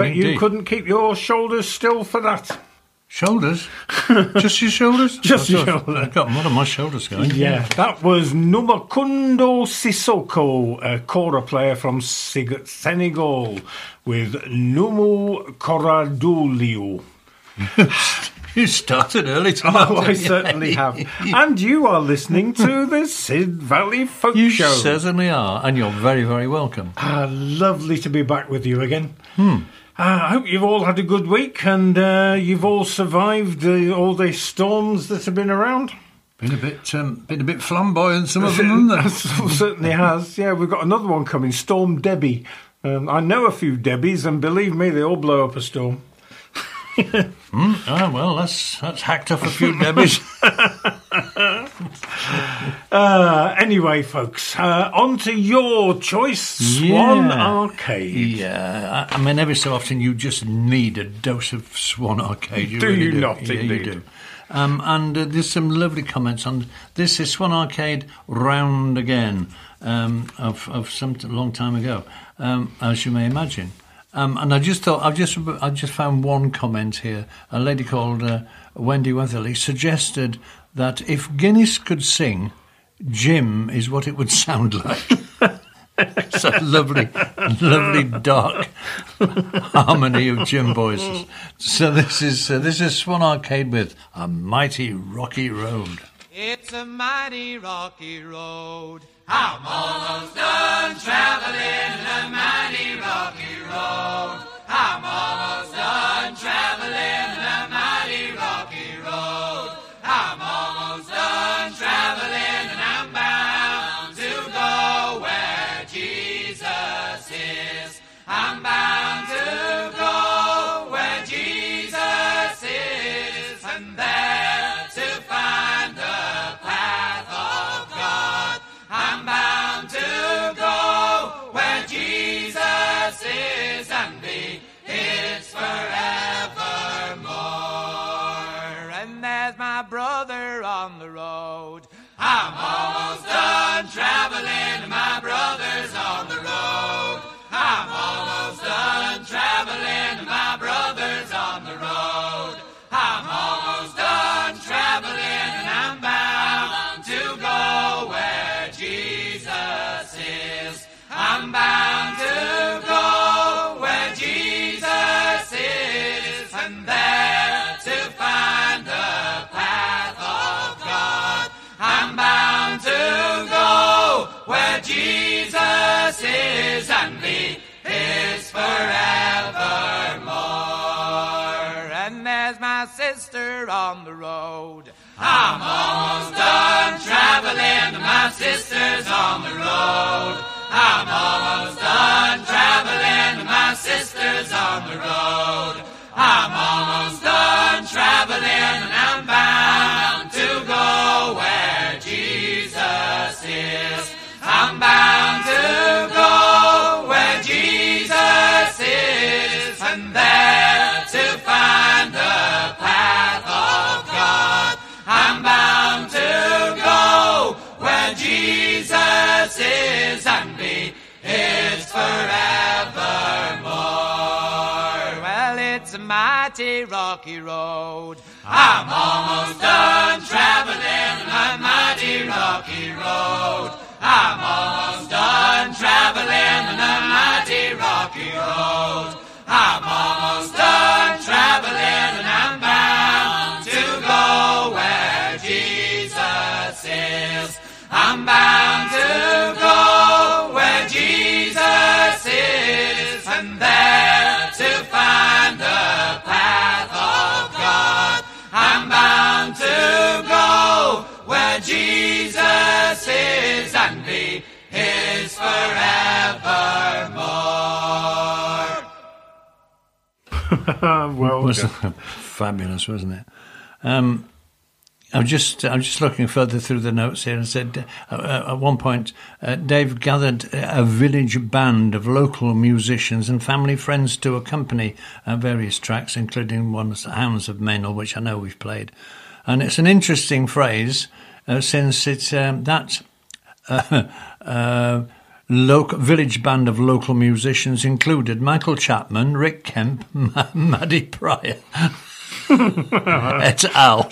I bet you couldn't keep your shoulders still for that. Shoulders? Just your shoulders? Just your shoulders. I've got one of my shoulders going. Yeah, that was Noumoucounda Cissoko, a kora player from Sig- Senegal, with Numu Koraduliu. You started early tonight. Oh, I certainly have. And you are listening to the Sid Valley Folk You Show. You certainly are, and you're very, very welcome. Ah, lovely to be back with you again. Uh, I hope you've all had a good week and uh, you've all survived uh, all the storms that have been around. Been a bit, um, been a bit flamboyant, some of them, haven't they? certainly has. Yeah, we've got another one coming, Storm Debbie. Um, I know a few Debbies, and believe me, they all blow up a storm. Ah, well, that's that's hacked off a few debbies. Uh, anyway, folks, uh, on to your choice, Swan Arcade. Yeah, I, I mean, every so often you just need a dose of Swan Arcade. You Do really you do. not, Yeah, you indeed? do. Um, and uh, there's some lovely comments on this is Swan Arcade round again um, of, of some t- long time ago, um, as you may imagine. Um, and I just thought I've just I just found one comment here. A lady called uh, Wendy Weatherly suggested that if Guinness could sing, Jim is what it would sound like. a lovely, lovely dark harmony of Jim voices. So this is uh, this is Swan Arcade with a mighty rocky road. It's a mighty rocky road. I'm almost done traveling the mighty rocky road. I'm almost done Jesus is and be his forevermore. And there's my sister on the road. I'm almost done traveling. My sister's on the road. I'm almost done traveling. My sister's on the road. I'm almost done traveling and I'm bound to go where Jesus is. Mighty rocky road. I'm almost done traveling on mighty rocky road. I'm almost done traveling a mighty rocky road. I'm almost done traveling and I'm bound to go where Jesus is. I'm bound to go where Jesus is and there bound to go where Jesus is and be his forevermore. well was done. fabulous, wasn't it? Um, I'm just I'm just looking further through the notes here and said uh, uh, at one point uh, Dave gathered a village band of local musicians and family friends to accompany uh, various tracks, including one's "Hounds of Menel," which I know we've played, and it's an interesting phrase uh, since it's um, that. Uh, uh, Local, village band of local musicians included Michael Chapman, Rick Kemp, Ma- Maddy Prior, et al.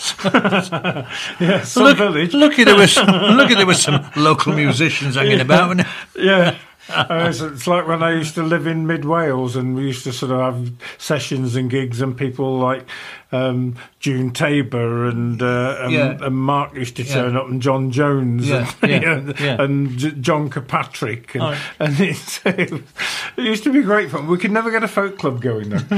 Yeah, some Look, village. lucky there was lucky there was some local musicians hanging about. wasn't? Yeah. Uh, it's, it's like when I used to live in mid Wales and we used to sort of have sessions and gigs and people like um, June Tabor and, uh, and, Yeah. and Mark used to Yeah. turn up and John Jones Yeah, and, yeah, yeah. and J- John Kirkpatrick and, Oh. and it's, it used to be great fun. We could never get a folk club going though.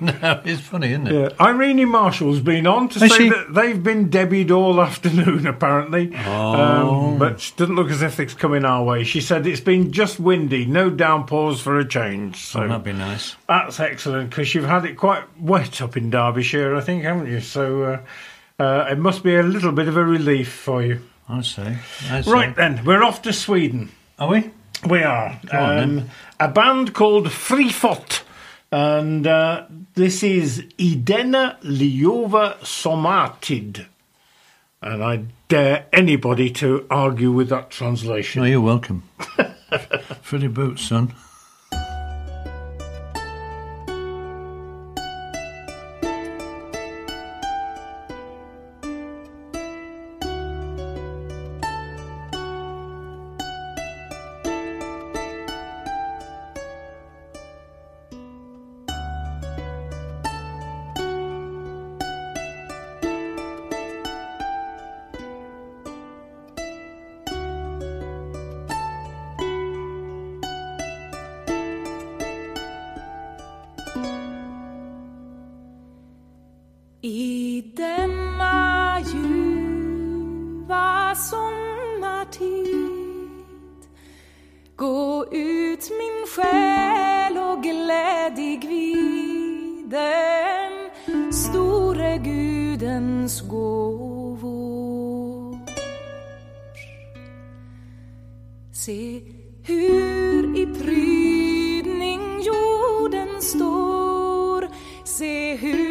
no, it's funny, isn't it? Yeah, Irene Marshall's been on to say she? that they've been debied all afternoon, apparently. Oh. Um, but it doesn't look as if it's coming our way. She said it's been just windy, no downpours for a change. So Oh, that'd be nice. that's excellent because you've had it quite wet up in Derbyshire, I think, haven't you? So uh, uh, it must be a little bit of a relief for you. I'd say. I'd say. Right then, we're off to Sweden. Are we? We are. on, Um, a band called Frifot And uh, this is Idena Liova Somatid. And I dare anybody to argue with that translation. Oh, you're welcome. Pretty boots, son. Se hur i prydning jorden står. Se hur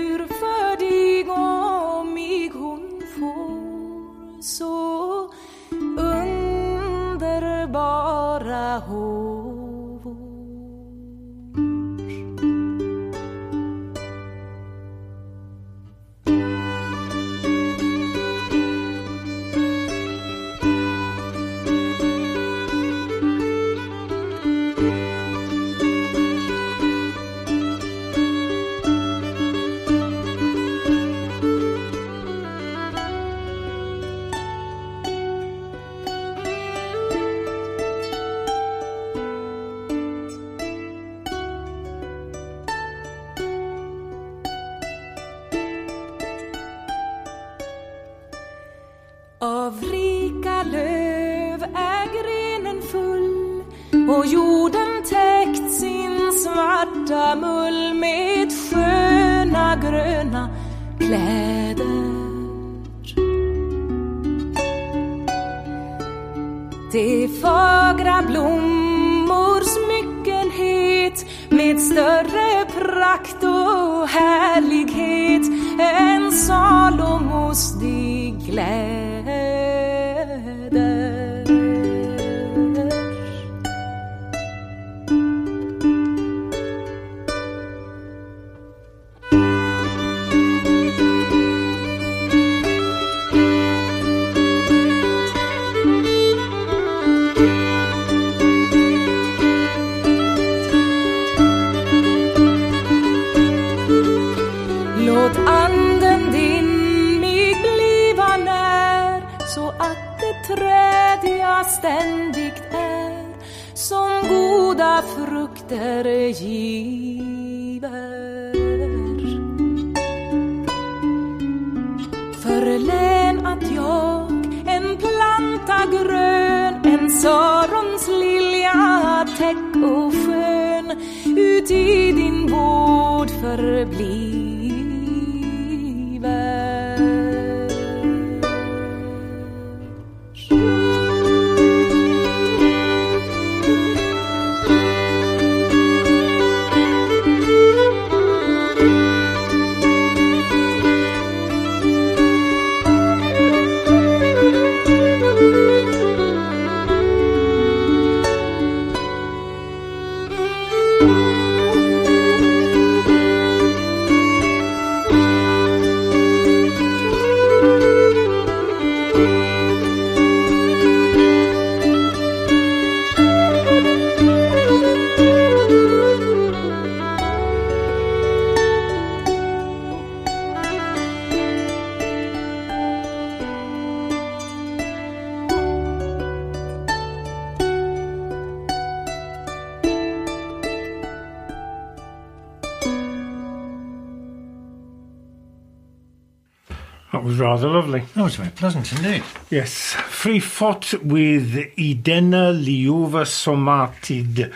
very pleasant indeed. Yes, Frifot with Idena Liuva Somatid,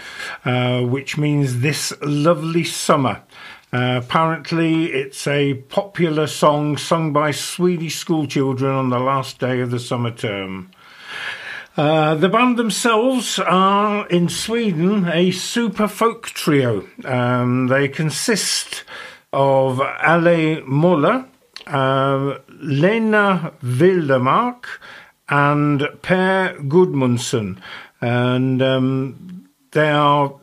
uh, which means this lovely summer. Uh, apparently, it's a popular song sung by Swedish school children on the last day of the summer term. Uh, the band themselves are in Sweden a super folk trio. Um, they consist of Ale Möller, uh, Lena Willemark, and Per Gudmundson. And um, they are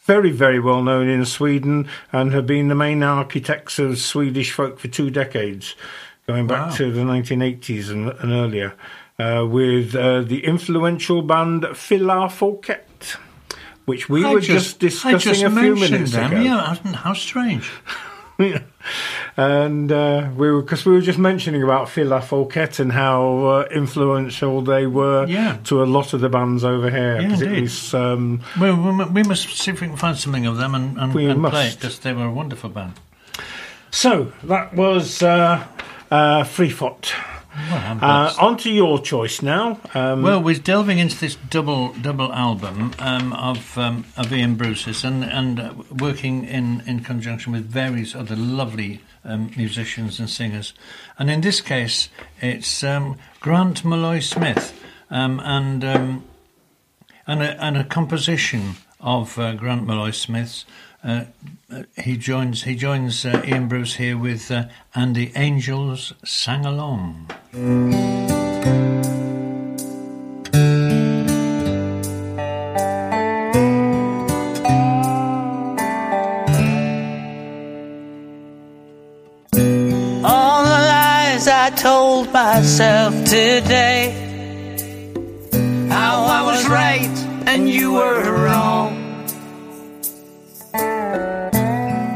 very, very well known in Sweden and have been the main architects of Swedish folk for two decades, going back Wow. to the 1980s and, and earlier, uh, with uh, the influential band Filarfolket, which we I were just, discussing I just a few mentioned minutes them. ago. Yeah, how- how strange. and uh, we were because we were just mentioning about Filarfolket and how uh, influential they were Yeah. to a lot of the bands over here. Yeah, indeed. was, um, Well, we, we must see if we can find something of them and, and, We and play it because they were a wonderful band. so that was uh, uh. Well, Uh, on to your choice now. Um, Well, we're delving into this double double album um, of um, of Ian Bruce's and and uh, working in, in conjunction with various other lovely um, musicians and singers, and in this case it's um, Grant Malloy Smith um, and um, and a, and a composition of uh, Grant Malloy Smith's. Uh, uh, he joins he joins uh, Ian Bruce here with uh, and the Angels sang along. Told myself today. How I was right and you were wrong.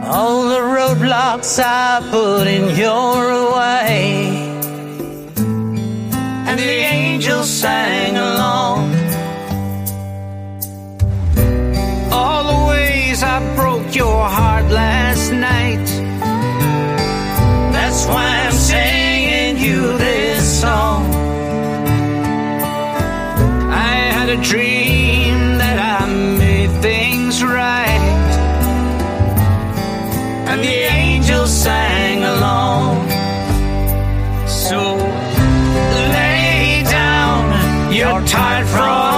All the roadblocks I put in your way. And the angels sang along. All the ways I broke your heart last night. That's why sang along. So lay down, you're tired from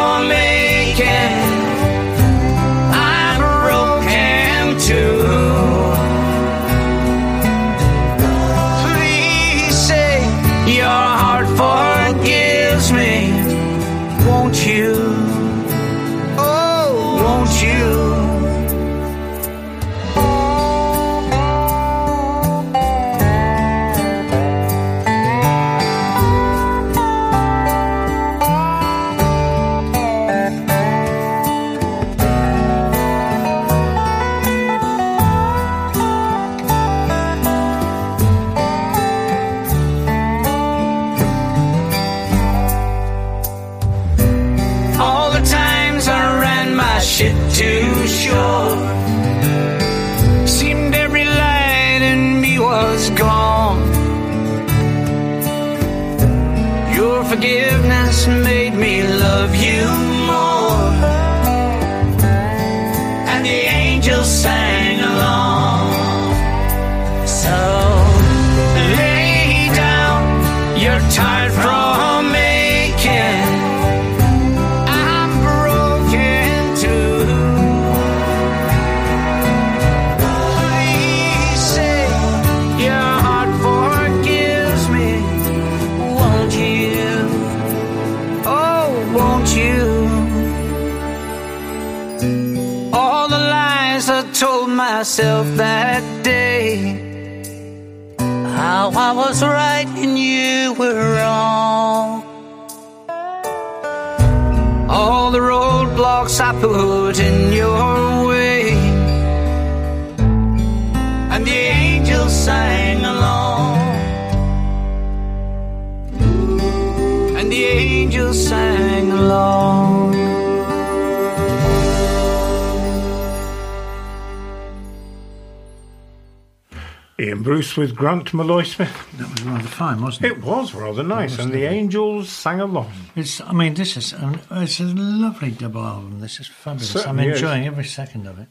with Grant Malloy Smith. That was rather fine, wasn't it? It was rather nice, and the angels sang along. It's. I mean, this is. Um, it's a lovely double album. This is fabulous. Certainly I'm is. enjoying every second of it.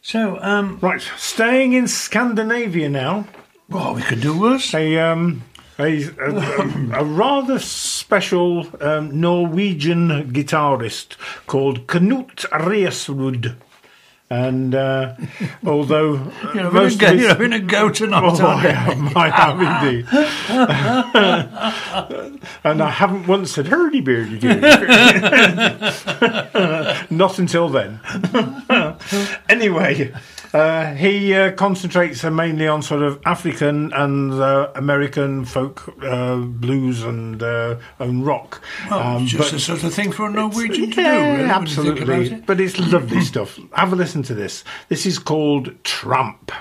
So, um, Right, staying in Scandinavia now. well, we could do worse. A um, a, a, a rather special um, Norwegian guitarist called Knut Reisrud. And uh, although You're most go, his- you're having a go tonight, Oh, I have, I have indeed. and I haven't once said hurdy beardy do. Not until then. anyway, uh, he uh, concentrates mainly on sort of African and uh, American folk uh, blues and uh, and rock. Well, Um, just the sort of thing for a Norwegian to do, really, when you think absolutely. it. But it's lovely stuff. Have a listen to this. This is called Tramp.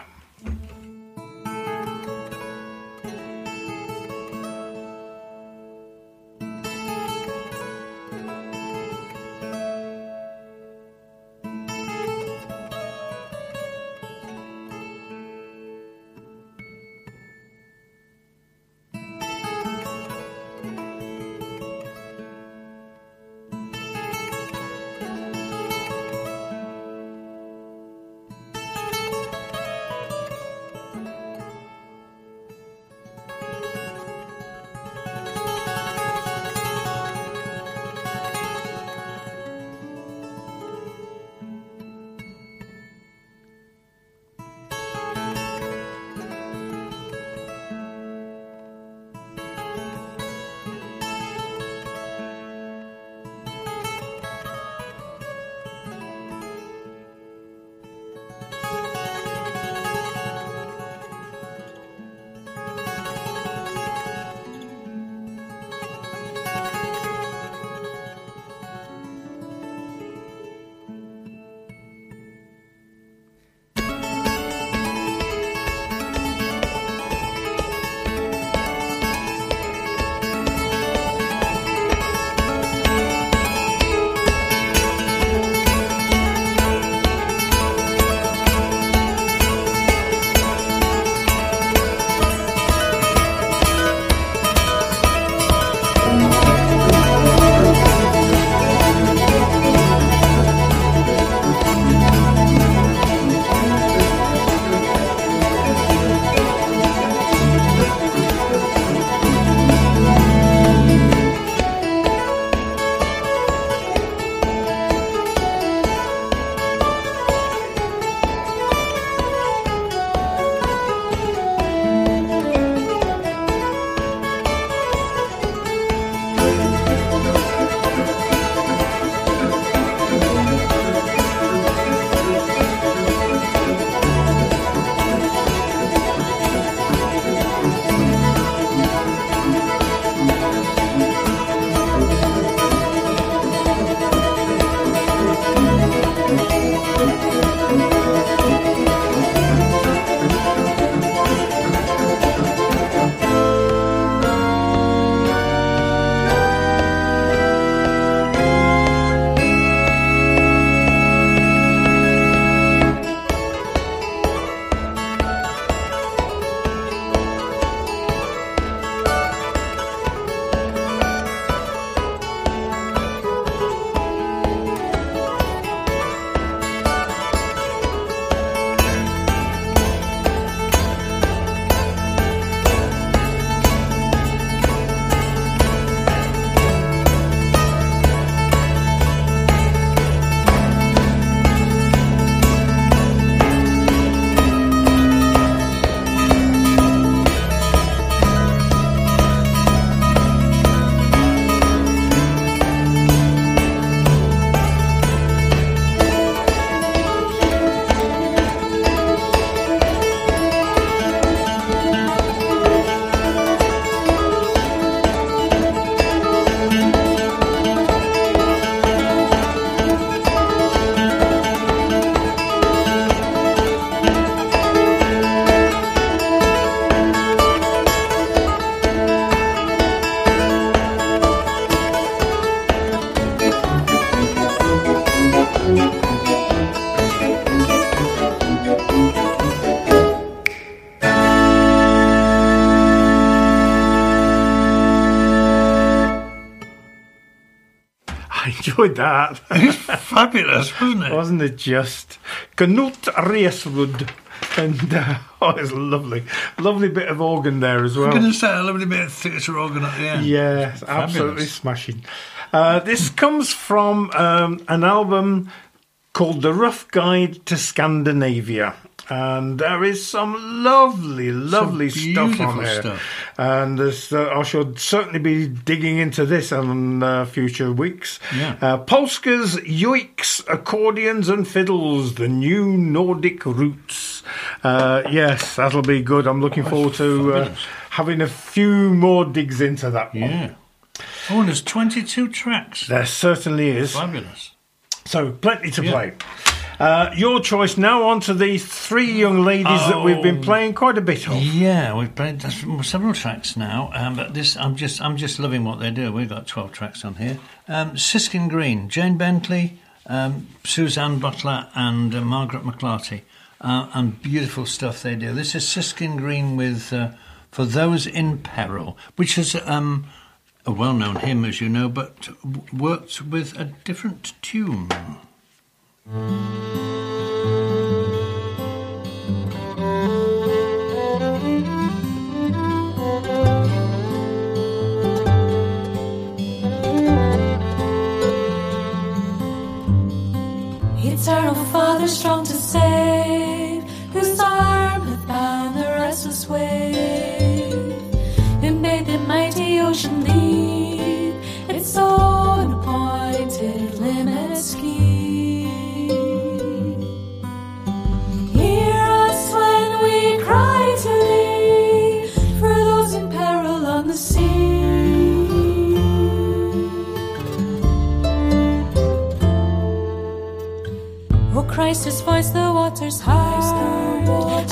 Enjoyed that. Fabulous, wasn't it? Wasn't it just? Knut Reisrud. and uh, oh, it's lovely, lovely bit of organ there as well. I'm going to say a lovely bit of theatre organ at the end. Yeah, absolutely smashing. Uh, this comes from um, an album called The Rough Guide to Scandinavia. And there is some lovely, lovely stuff on there. stuff. And uh, I shall certainly be digging into this in uh, future weeks. Yeah. Uh, Polska's Yoiks, accordions and fiddles, the new Nordic roots. Uh, yes, that'll be good. I'm looking forward to uh, having a few more digs into that one. Yeah. Oh, and there's 22 tracks. There certainly is. Fabulous. So plenty to Yeah. play. Uh, your choice now on to the three young ladies that we've been Oh. playing quite a bit of. Yeah, we've played several tracks now, um, but this I'm just I'm just loving what they do. We've got 12 tracks on here. Um, Siskin Green, Jane Bentley, um, Suzanne Butler, and uh, Margaret McClarty, uh, and beautiful stuff they do. This is Siskin Green with uh, "For Those in Peril," which is um, a well-known hymn, as you know, but worked with a different tune. Eternal Father, strong to save, whose arm hath bound the restless wave, His voice the waters heard,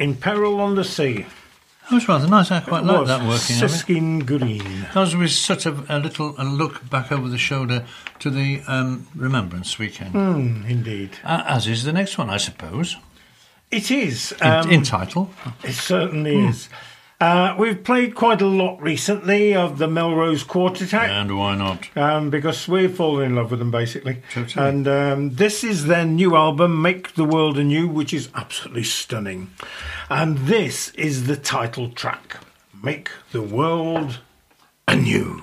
in peril on the sea. That was rather nice. I quite like that working. Siskin Green. That was with such a, a little a look back over the shoulder to the um, Remembrance Weekend, Mm, indeed. uh, as is the next one, I suppose. It is. In, Um, in title. It certainly is. Uh, we've played quite a lot recently of the Melrose Quartet. And why not? um, because we've fallen in love with them basically. Totally. And um, this is their new album, Make the World Anew, which is absolutely stunning. And this is the title track, Make the World Anew.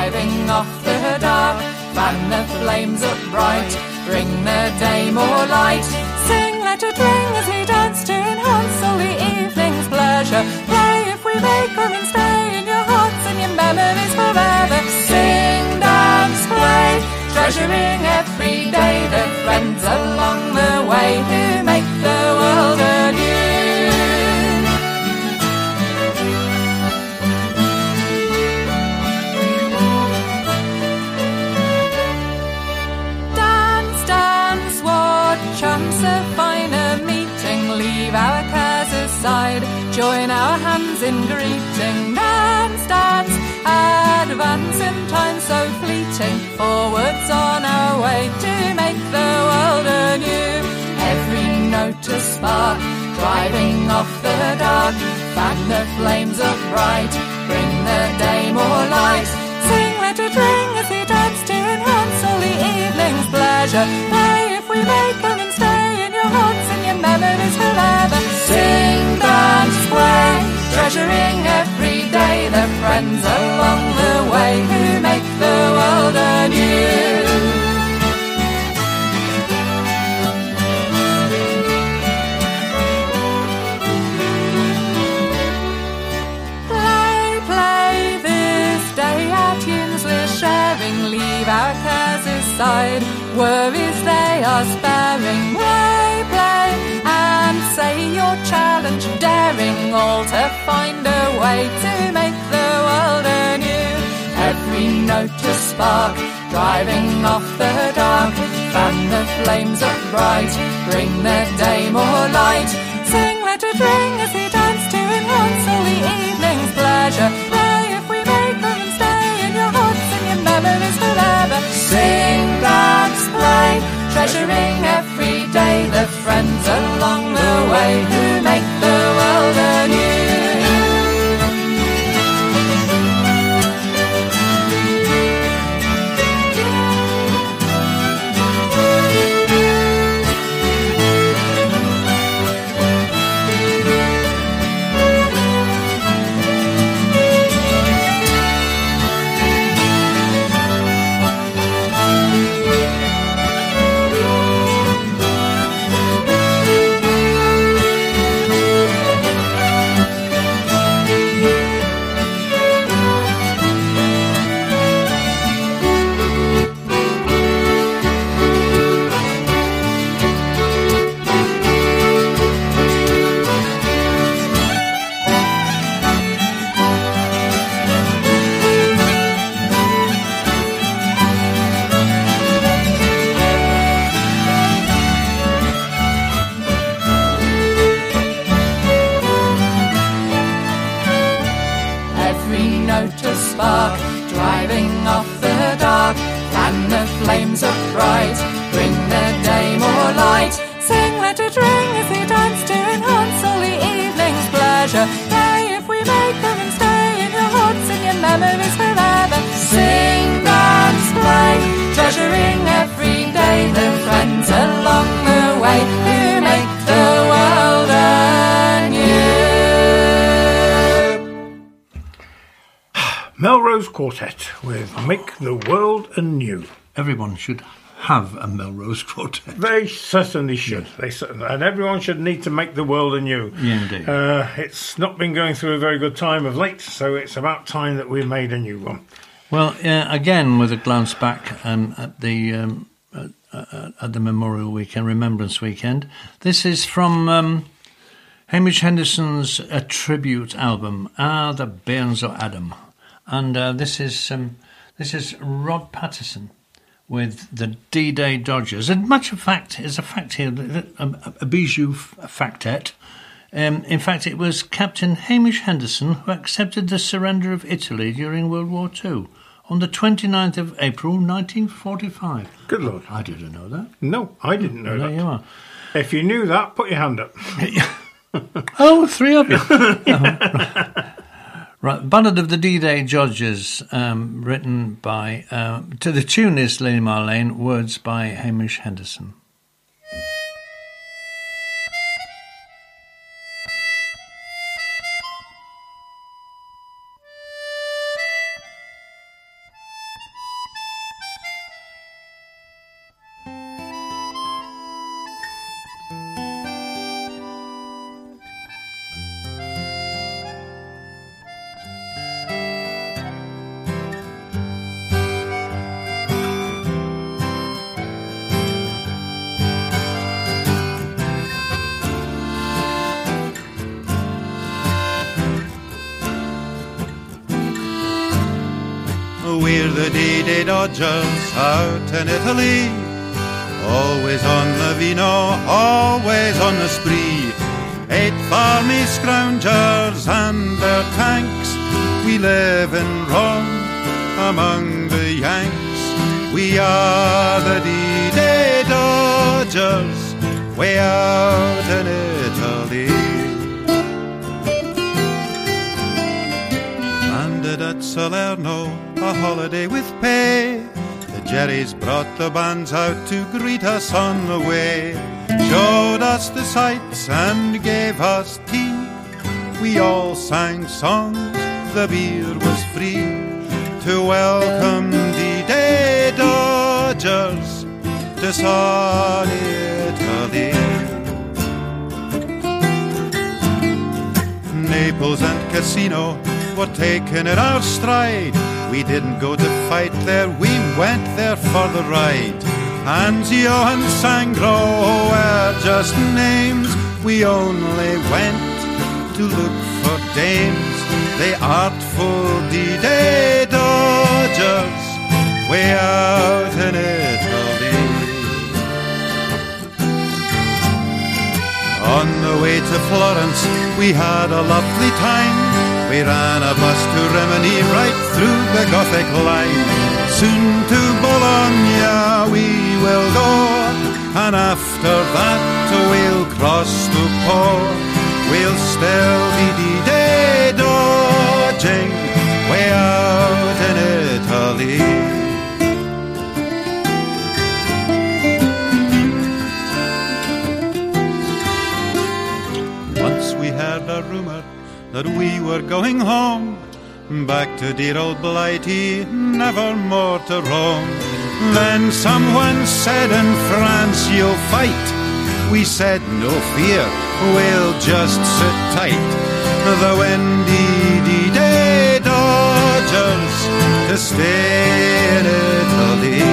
Driving off the dark. Fan the flames of bright, bring the day more light. Sing, let it ring as we dance to enhance all the evening's pleasure. Play if we may come and stay in your hearts and your memories forever. Sing, dance, play, treasuring every day the friends along sparing. Play, play, and say your challenge, daring all to find a way to make the world anew. Every note a spark, driving off the dark. Fan the flames up bright, bring the day more light. Sing, let it ring as we dance to enhance all the evening's pleasure. Play if we make them stay in your hearts and your memories forever. Sing, dance, play, treasuring every day. The friends along the way who flames up bright, bring the day more light. Sing, let it ring as we dance to enhance all the evening's pleasure. Play if we make them and stay in your hearts and your memories forever. Sing, dance, play, treasuring every day the friends along the way who make the world anew. Melrose Quartet with Make the World Anew. Everyone should have a Melrose Quartet. They certainly should. They certainly, and everyone should need to make the world anew. Yeah, indeed. Uh, it's not been going through a very good time of late, so it's about time that we made a new one. Well, uh, again, with a glance back um, at the um, at, uh, at the Memorial Weekend, Remembrance Weekend, this is from um, Hamish Henderson's a tribute album, Ah, the Bairns of Adam, and uh, this is um, this is Rod Paterson with the D-Day Dodgers. And much of fact is a fact here, a, a bijou factet. Um, in fact, it was Captain Hamish Henderson who accepted the surrender of Italy during World War II on the 29th of April 1945. Good lord. I didn't know that. No, I didn't know There that. you are. If you knew that, put your hand up. Oh, three of you. Right, Ballad of the D-Day Dodgers, um, written by, uh, to the tune is Lili Marlene, words by Hamish Henderson. In Italy. Always on the vino, always on the spree. Eighth Army scroungers and their tanks. We live in Rome among the Yanks. We are the D-Day Dodgers, way out in Italy. landed at Salerno, a holiday with pay. Jerrys brought the bands out to greet us on the way, showed us the sights and gave us tea. We all sang songs, the beer was free to welcome the day Dodgers to sunny Italy. Naples and Cassino were taken in our stride. We didn't go to fight there, we went there for the ride. Anzio and Sangro were just names. We only went to look for dames. The artful D-Day Dodgers, way out in Italy. On the way to Florence, we had a lovely time. We ran a bus to Rimini right through the Gothic line. Soon to Bologna we will go, and after that we'll cross to Po. We'll still be D-Day dodging way out in Italy. That we were going home back to dear old Blighty, never more to roam. Then someone said in France you'll fight. We said no fear, we'll just sit tight. The windy D-Day Dodgers to stay in Italy.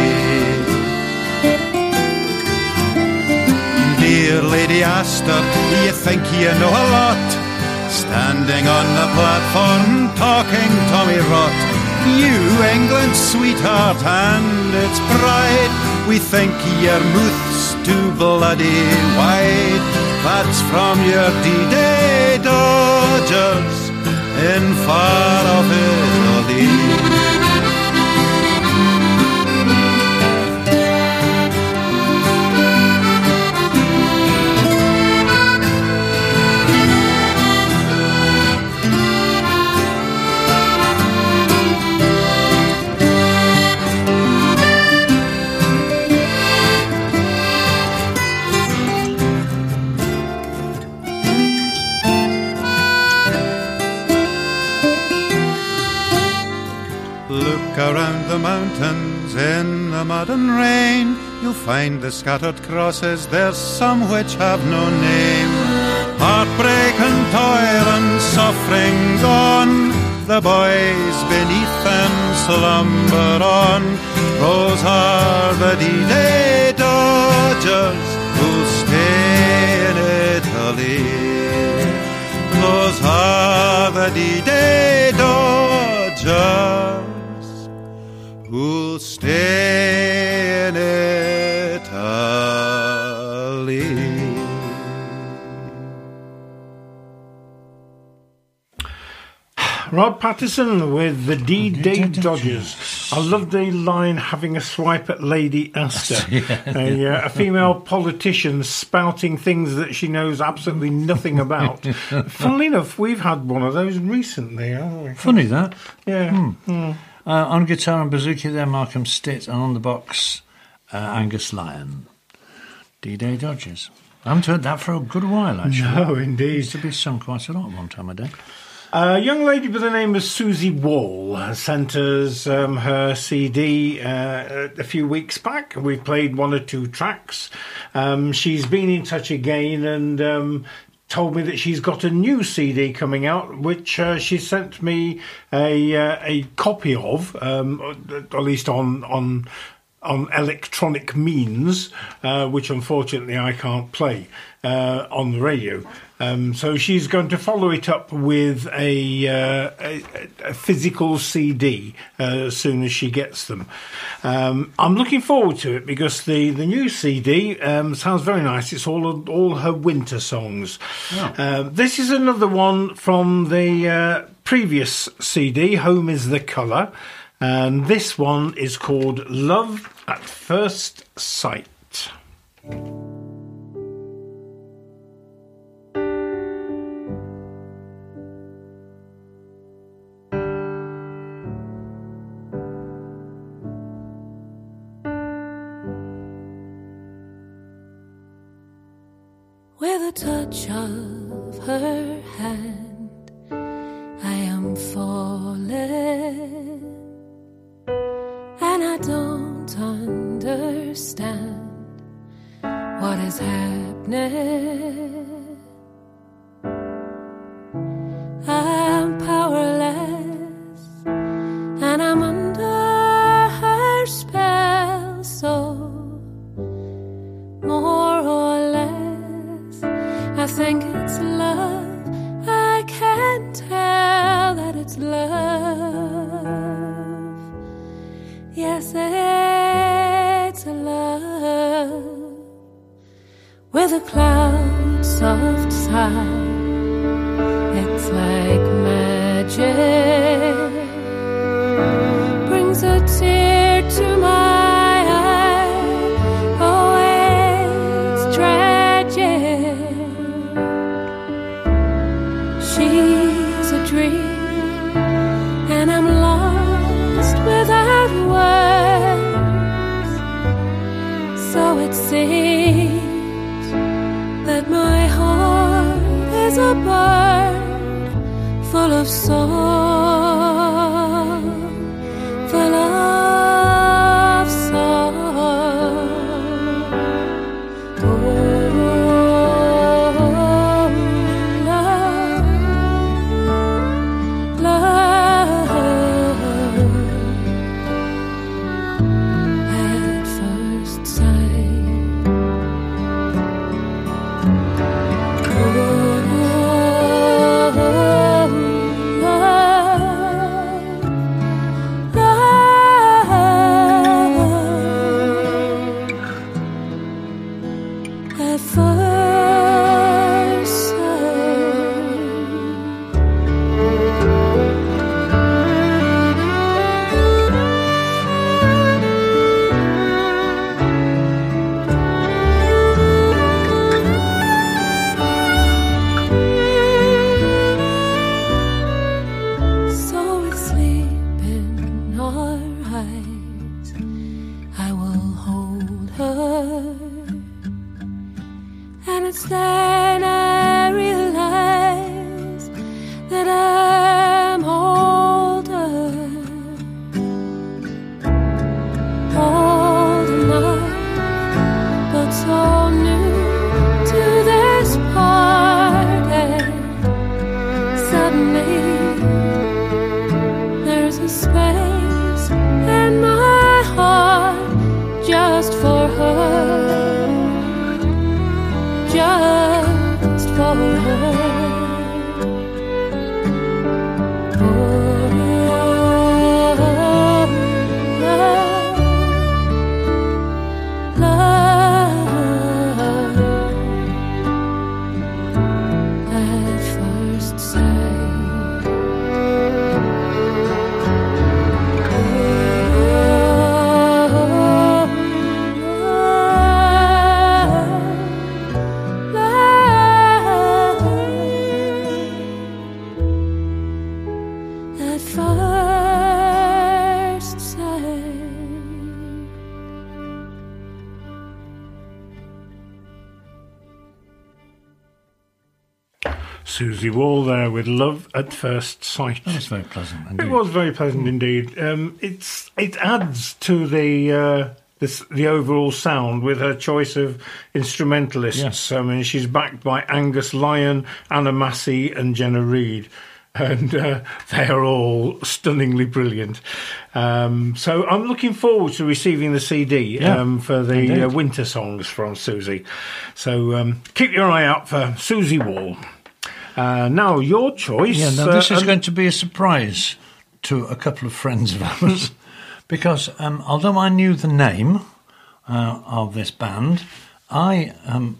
Dear Lady Astor, you think you know a lot. Standing on the platform, talking Tommy Rot. You, England's sweetheart, and its pride. We think your mouth's too bloody wide. That's from your D-Day Dodgers in far off Italy. Mud and rain. You'll find the scattered crosses, there's some which have no name. Heartbreak and toil and suffering gone. The boys beneath them slumber on. Those are the D-Day Dodgers who'll stay in Italy. Those are the D-Day Dodgers who'll stay in Italy. Rod Paterson with the D-Day Dodgers. I love the line having a swipe at Lady Astor, a, uh, a female politician spouting things that she knows absolutely nothing about. Funnily enough, we've had one of those recently, haven't we? Funny that. Yeah. Uh, on guitar and bouzouki there, Malcolm Stitt, and on the box, uh, Angus Lyon. D-Day Dodgers. I haven't heard that for a good while, actually. No, indeed. Used to be sung quite a lot one time a day. A young lady by the name of Susie Wall sent us um, her CD uh, a few weeks back. We've played one or two tracks. Um, she's been in touch again and um, told me that she's got a new CD coming out, which uh, she sent me a uh, a copy of, um, at least on on on electronic means, uh, which unfortunately I can't play uh, on the radio. Um, so she's going to follow it up with a, uh, a, a physical CD uh, as soon as she gets them. Um, I'm looking forward to it because the, the new CD um, sounds very nice. It's all all her winter songs. Um, this is another one from the uh, previous CD, Home is the Colour. And this one is called Love at First Sight. Susie Wall there with Love at First Sight. That's very pleasant. Indeed. It was very pleasant indeed. Um, it's it adds to the uh, this, the overall sound with her choice of instrumentalists. Yes. I mean, she's backed by Angus Lyon, Anna Massie, and Jenna Reid. And uh, they are all stunningly brilliant. Um, so I'm looking forward to receiving the CD Yeah, um, for the uh, winter songs from Susie. So um, keep your eye out for Susie Wall. Uh, now, your choice. Yeah, now this uh, is going to be a surprise to a couple of friends of ours because um, although I knew the name uh, of this band, I um,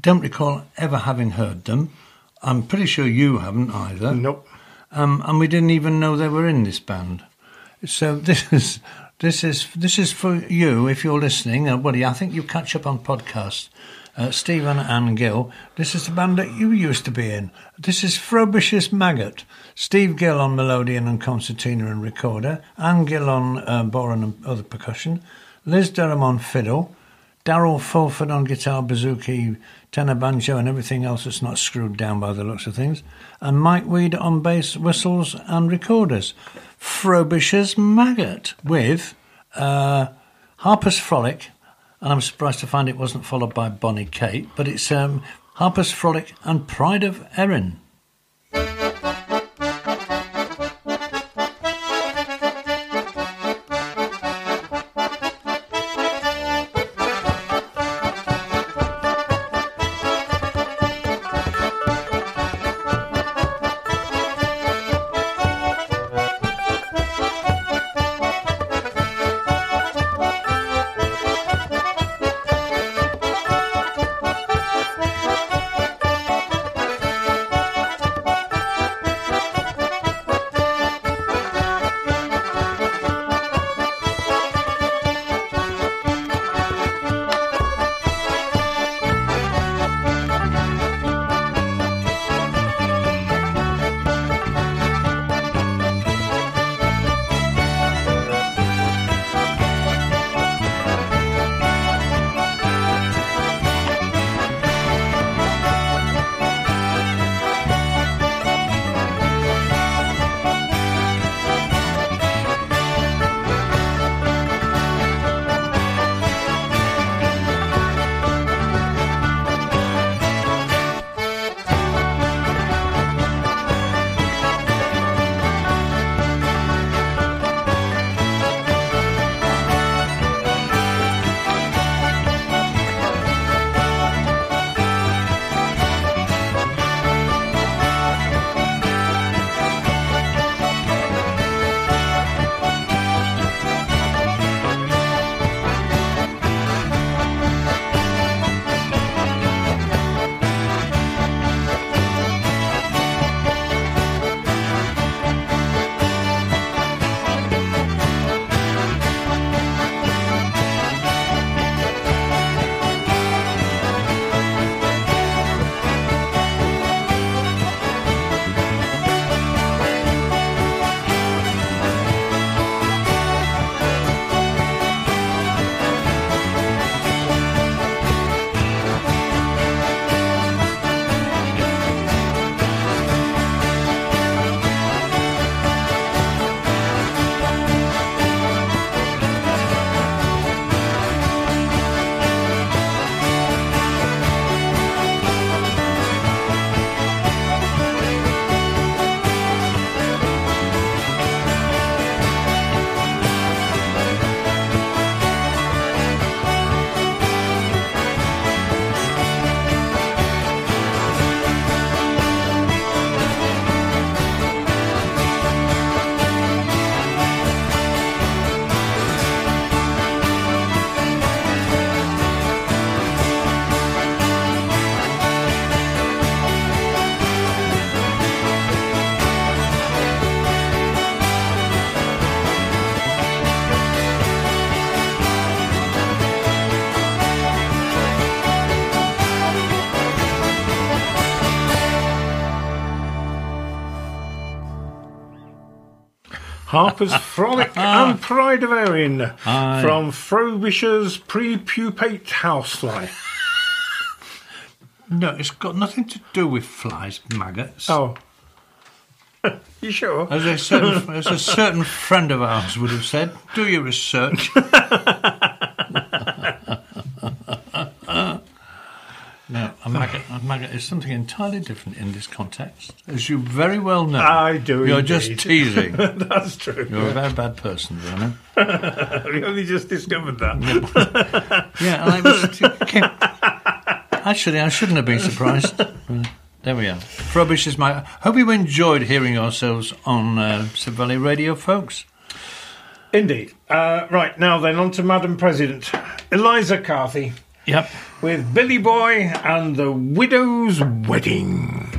don't recall ever having heard them. I'm pretty sure you haven't either. Nope. Um, and we didn't even know they were in this band. So this is this is this is for you if you're listening. Uh, well, yeah, I think you catch up on podcasts. Uh, Stephen and Gill. This is the band that you used to be in. This is Frobisher's Maggot. Steve Gill on melodeon and concertina and recorder. Anne Gill on uh, bodhrán and other percussion. Liz Durham on fiddle. Daryl Fulford on guitar, bouzouki, tenor banjo, and everything else that's not screwed down by the looks of things. And Mike Weed on bass, whistles, and recorders. Frobisher's Maggot with uh, Harper's Frolic, and I'm surprised to find it wasn't followed by Bonnie Kate, but it's um, Harper's Frolic and Pride of Erin. Harper's Frolic and Pride of Erin Aye. from Frobisher's Prepupate Housefly. No, it's got nothing to do with flies, maggots. Oh. you sure? As a certain, as a certain friend of ours would have said, do your research. no, a maggot, maggot is something entirely different in this context, as you very well know. I do You're indeed. just teasing. That's true. You're a very bad person, Vernon. we only just discovered that. Yeah, and I was. Actually, I shouldn't have been surprised. There we are. Rubbish is my. Hope you enjoyed hearing ourselves on uh, Sub Valley Radio, folks. Indeed. Uh, right, now then, on to Madam President. Eliza Carthy Yep. with Billy Boy and the Widow's Wedding.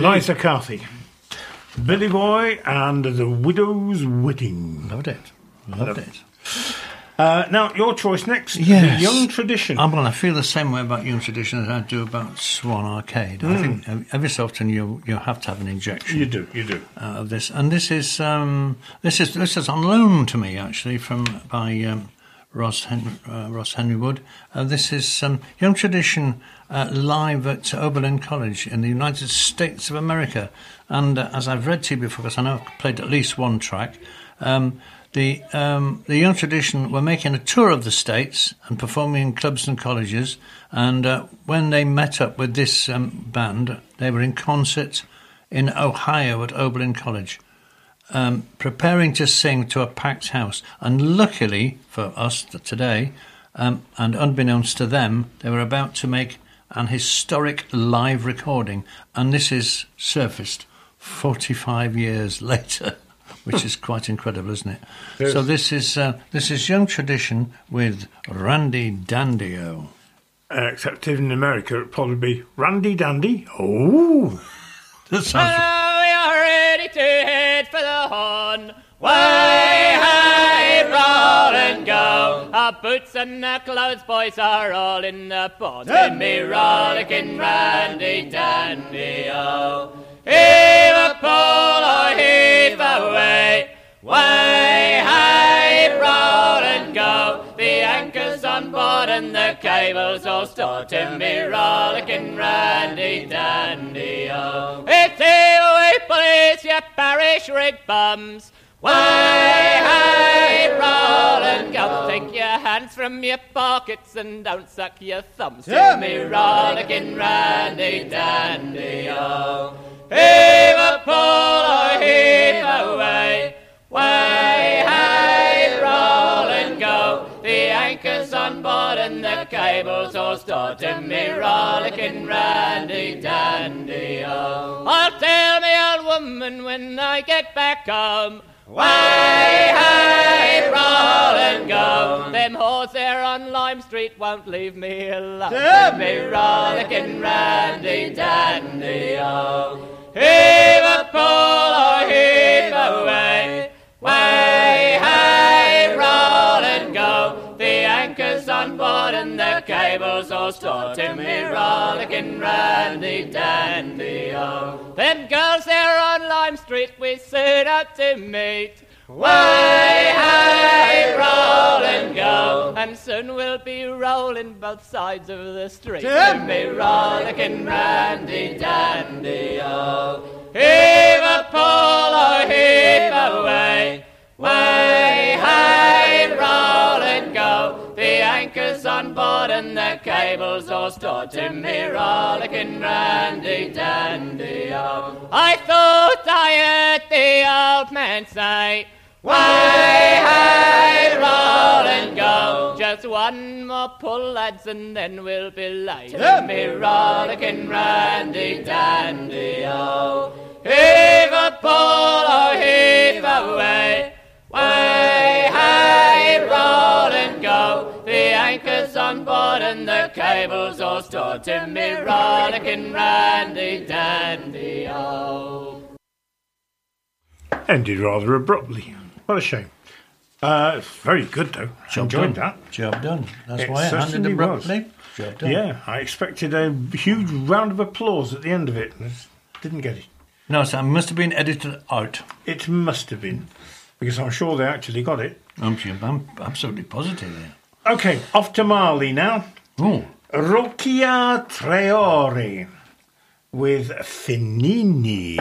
Indeed. Liza Carthy, Billy Boy, and the Widow's Wedding. Loved it. Loved it. Uh, now, your choice next. Yes. Young Tradition. I'm going to feel the same way about Young Tradition as I do about Swan Arcade. I think uh, every so often you you have to have an injection. you do, you do. uh, of this, and this is um, this is this is on loan to me actually from by um, Ross Hen- uh, Ross Henry Wood. Uh, this is um, Young Tradition uh, live at Oberlin College in the United States of America, and uh, as I've read to you before, because I know I've played at least one track. Um, the um, the Young Tradition were making a tour of the states and performing in clubs and colleges. And uh, when they met up with this um, band, they were in concert in Ohio at Oberlin College, um, preparing to sing to a packed house. And luckily for us today, um, and unbeknownst to them, they were about to make an historic live recording, and this is surfaced 45 years later. Which is quite incredible, isn't it? Yes. So this is uh, this is young tradition with Randy Dandio. Uh, except in America, it'd probably be Randy Dandy. Oh, That sounds Now we are ready to head for the horn. Way boots and our clothes, boys, are all in the port. Send me rollicking Randy Dandy, oh. Heave a pole or heave away. Way high, roll and go. The anchor's on board and the cable's all stored. To me rollicking Randy Dandy, oh. It's heave away, police, you parish rig bums. Way high, roll and go. Take your hands from your pockets and don't suck your thumbs. To me rollicking Randy Dandy, oh. Heave a pole or heave away. Way high, roll and go. The anchor's on board and the cable's all stored. To me rollicking Randy Dandy, oh. I'll tell me old woman when I get back home. Way high, roll and go. Them whores there on Lime Street won't leave me alone. To me rollicking Randy Dandy, oh. Heave a pole or heave away. Way high, anchor's on board and the cable's all stored. To me rollicking Randy Dandy, oh. Them girls there on Lime Street we set out to meet. Way high, roll and go. And soon we'll be rolling both sides of the street. To me rollicking Randy Dandy, oh. Heave a pole or heave away. Way high, anchor's on board and the cable's all stored. To me rollicking Randy Dandy, oh. I thought I heard the old man say. Way high, roll and go. Just one more pull, lads, and then we'll be late. To me rollicking Randy Dandy, oh. Heave a pull or heave away. Way anchor's on board and the cable's all stored. To me rollicking Randy Dandy, oh. ended rather abruptly. What a shame. Uh, it's very good though. Enjoyed done. that. Job done. That's It why it certainly ended was. abruptly. Job done. Yeah, I expected a huge round of applause at the end of it. Didn't get it. No, so it must have been edited out. It must have been, because I'm sure they actually got it. I'm, sure- I'm absolutely positive there. Okay, off to Mali now. Oh, Rokia Traore with finini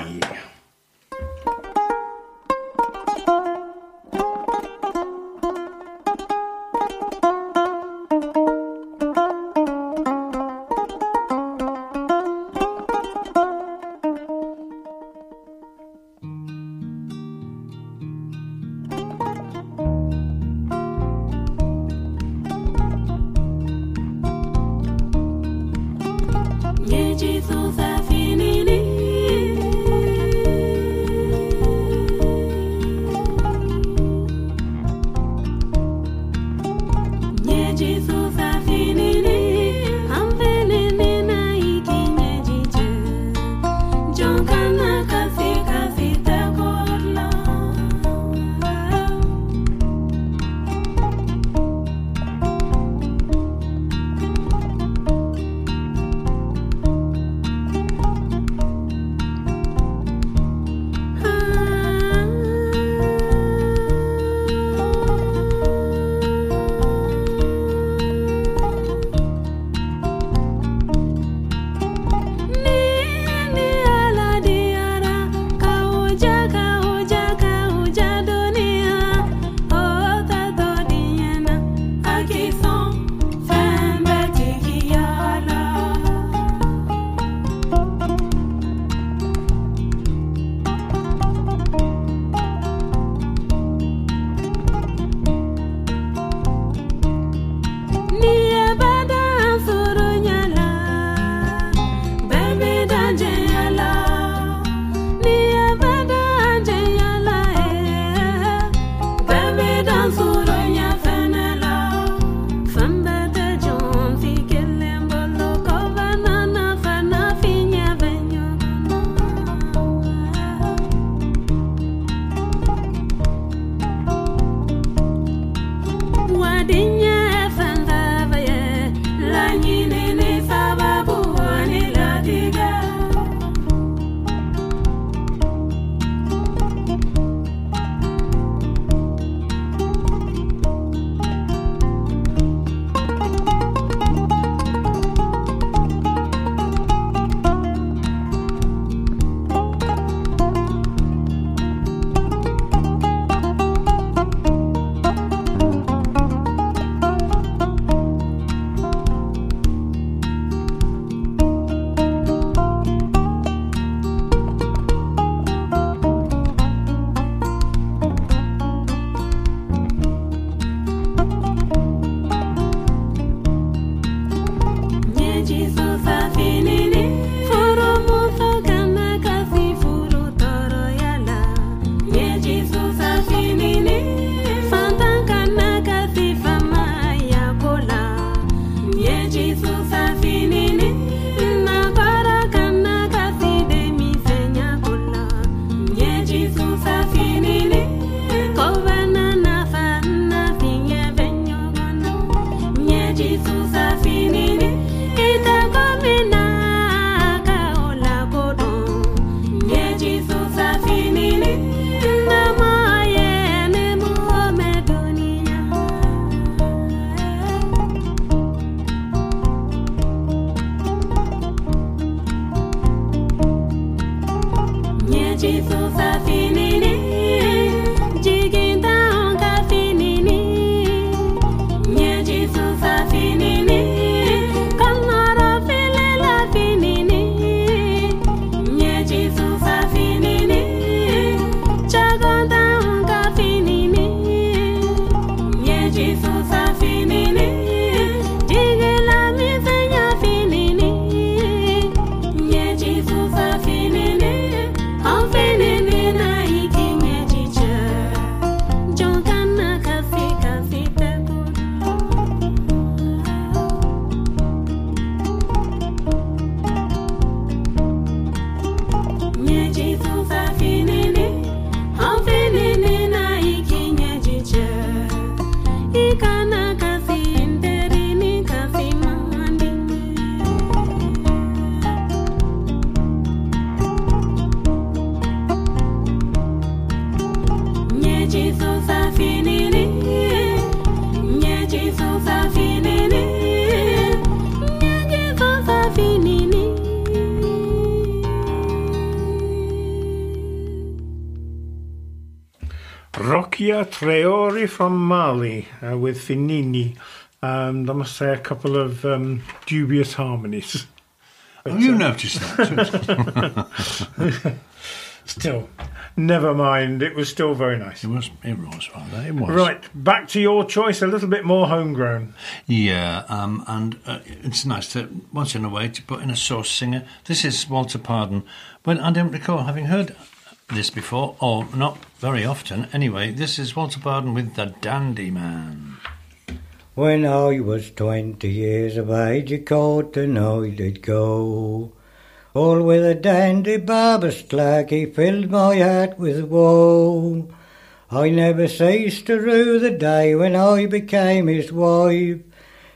Traore from Mali uh, with Finini. and I must say, a couple of um, dubious harmonies. Oh, you noticed that too. Still, never mind. It was still very nice. it was. It was rather. It was. Right, back to your choice. A little bit more homegrown. Yeah, um, and uh, it's nice to once in a way to put in a source singer. This is Walter Pardon. When I don't recall having heard this before, or not very often. Anyway, this is Walter Pardon with the Dandy Man. When I was twenty years of age, you caught the night I'd go. All with a dandy barber's clerk, he filled my heart with woe. I never ceased to rue the day when I became his wife.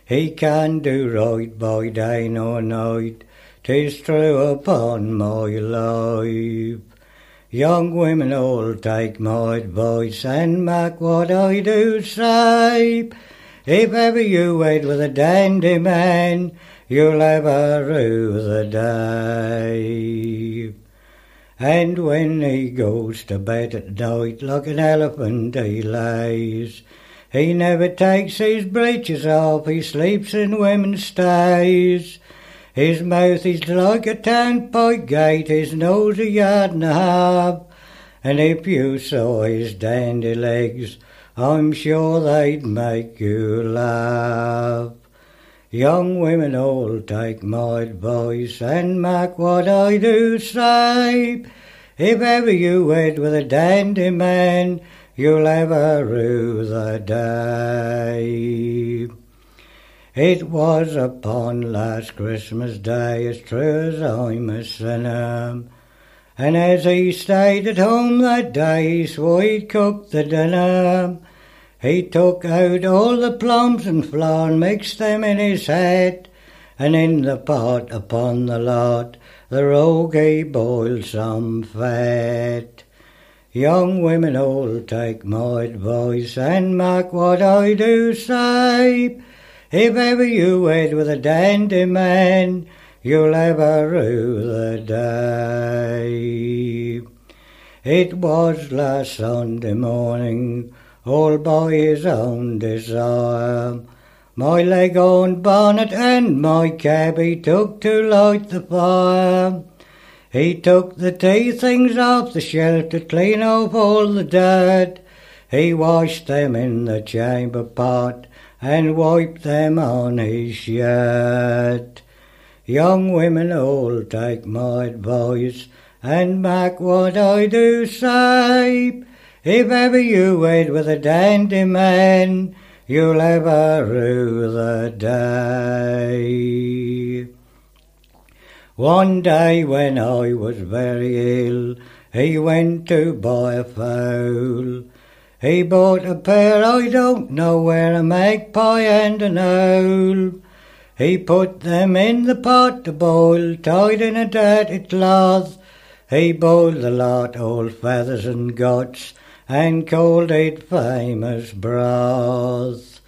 He can do right by day nor night, tis true upon my life. Young women all take my advice and mark what I do say. If ever you wed with a dandy man, you'll ever rue the day. And when he goes to bed at night like an elephant he lays, he never takes his breeches off, he sleeps in women's stays. His mouth is like a turnpike gate, his nose a yard and a half. And if you saw his dandy legs, I'm sure they'd make you laugh. Young women all take my advice and mark what I do say. If ever you wed with a dandy man, you'll ever rue the day. It was upon last Christmas Day, as true as I'm a sinner. And as he stayed at home that day, he swore he'd cook the dinner. He took out all the plums and flour and mixed them in his hat, and in the pot upon the lot the rogue he boiled some fat. Young women all take my advice and mark what I do say. If ever you wed with a dandy man, you'll ever rue the day. It was last Sunday morning, all by his own desire. My leg on bonnet and my cab he took to light the fire. He took the tea things off the shelf to clean off all the dirt. He washed them in the chamber pot and wipe them on his shirt. Young women all take my advice and mark what I do say. If ever you wed with a dandy man, you'll ever rue the day. One day when I was very ill, he went to buy a fowl. He bought a pair, I don't know where, a magpie and an owl. He put them in the pot to boil, tied in a dirty cloth. He boiled the lot, all feathers and guts, and called it famous broth.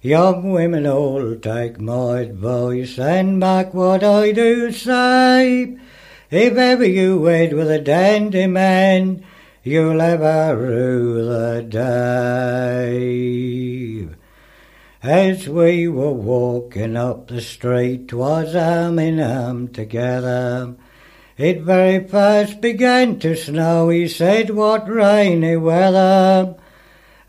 Young women all take my advice and mark what I do say. If ever you wed with a dandy man, you'll ever rue the day. As we were walking up the street, 'twas arm in together. It very first began to snow, he said, what rainy weather.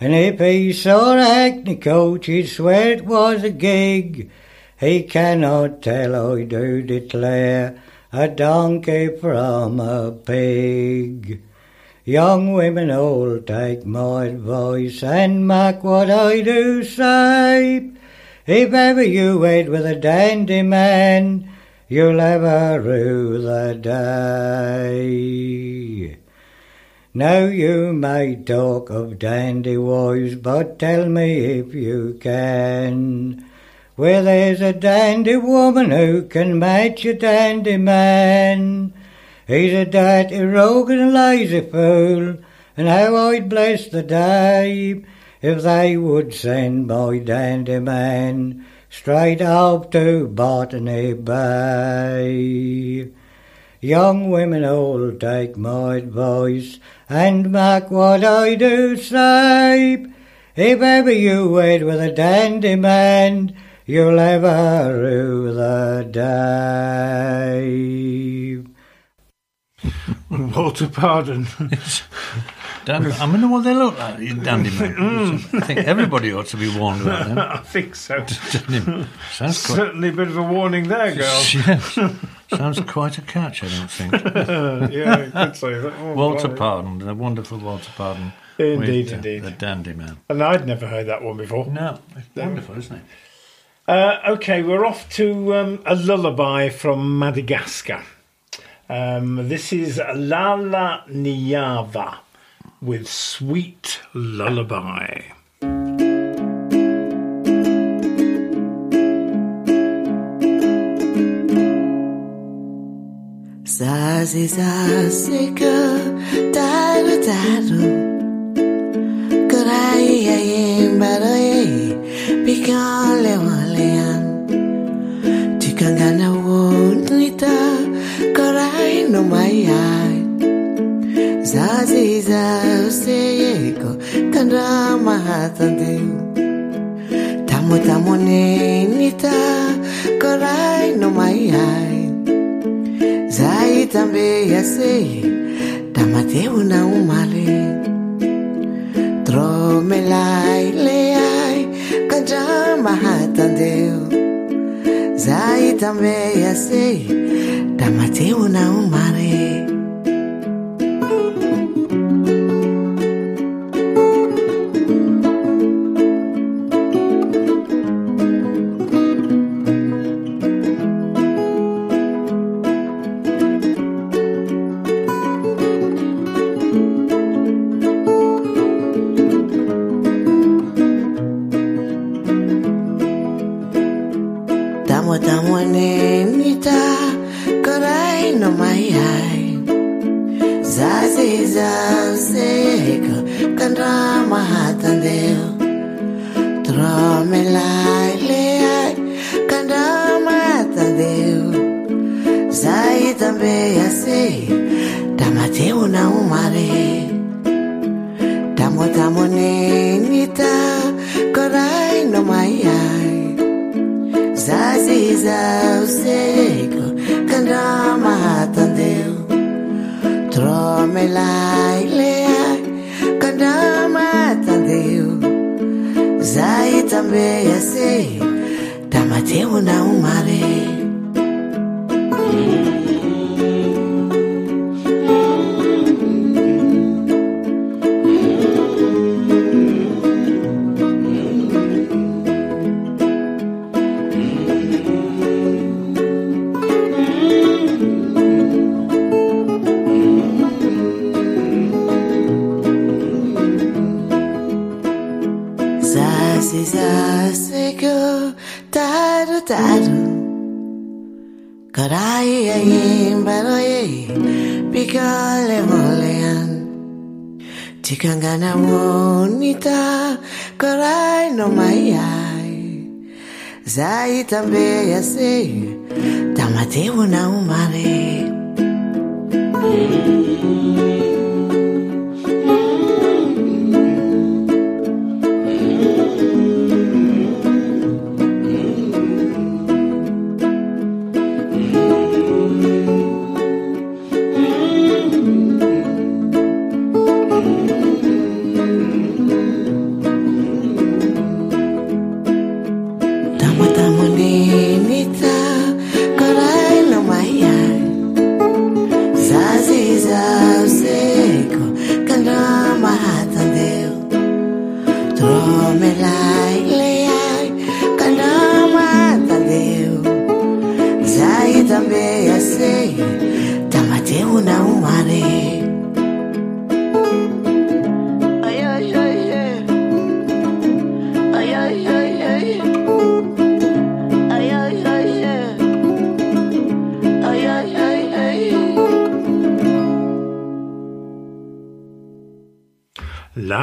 And if he saw a hackney coach, he'd swear it was a gig. He cannot tell, I do declare, a donkey from a pig. Young women all take my advice and mark what I do say. If ever you wed with a dandy man, you'll ever rue the day. Now you may talk of dandy wives, but tell me if you can. Where there's a dandy woman who can match a dandy man. He's a dirty rogue and a lazy fool, and how I'd bless the day if they would send my dandy man straight up to Botany Bay. Young women all take my advice and mark what I do say. If ever you wed with a dandy man, you'll ever rue the day. Walter Pardon. Dan- I wonder what they look like, these dandy men. I think everybody ought to be warned about them. I think so. Sounds quite, Certainly a bit of a warning there, girl. yes. Sounds quite a catch, I don't think. yeah, you could say that. Oh, Walter blimey. Pardon, the wonderful Walter Pardon. Indeed, with, uh, indeed. The dandy man. And I'd never heard that one before. No, it's wonderful, isn't it? Uh, okay, we're off to um, a lullaby from Madagascar. Um, this is Lala Njava with Sweet Lullaby. Zazi zasika taro taro Karai ayem barai Pikale walean Tikangana mayai. Zazi zasiko Kandra mahatandeu Tamo tamo nenita Karai no mayai. Zai também ia ser Tamateu na umale. Tromelai leai Kanjama hatandeu Zai também ia ser Tamateu na Tamo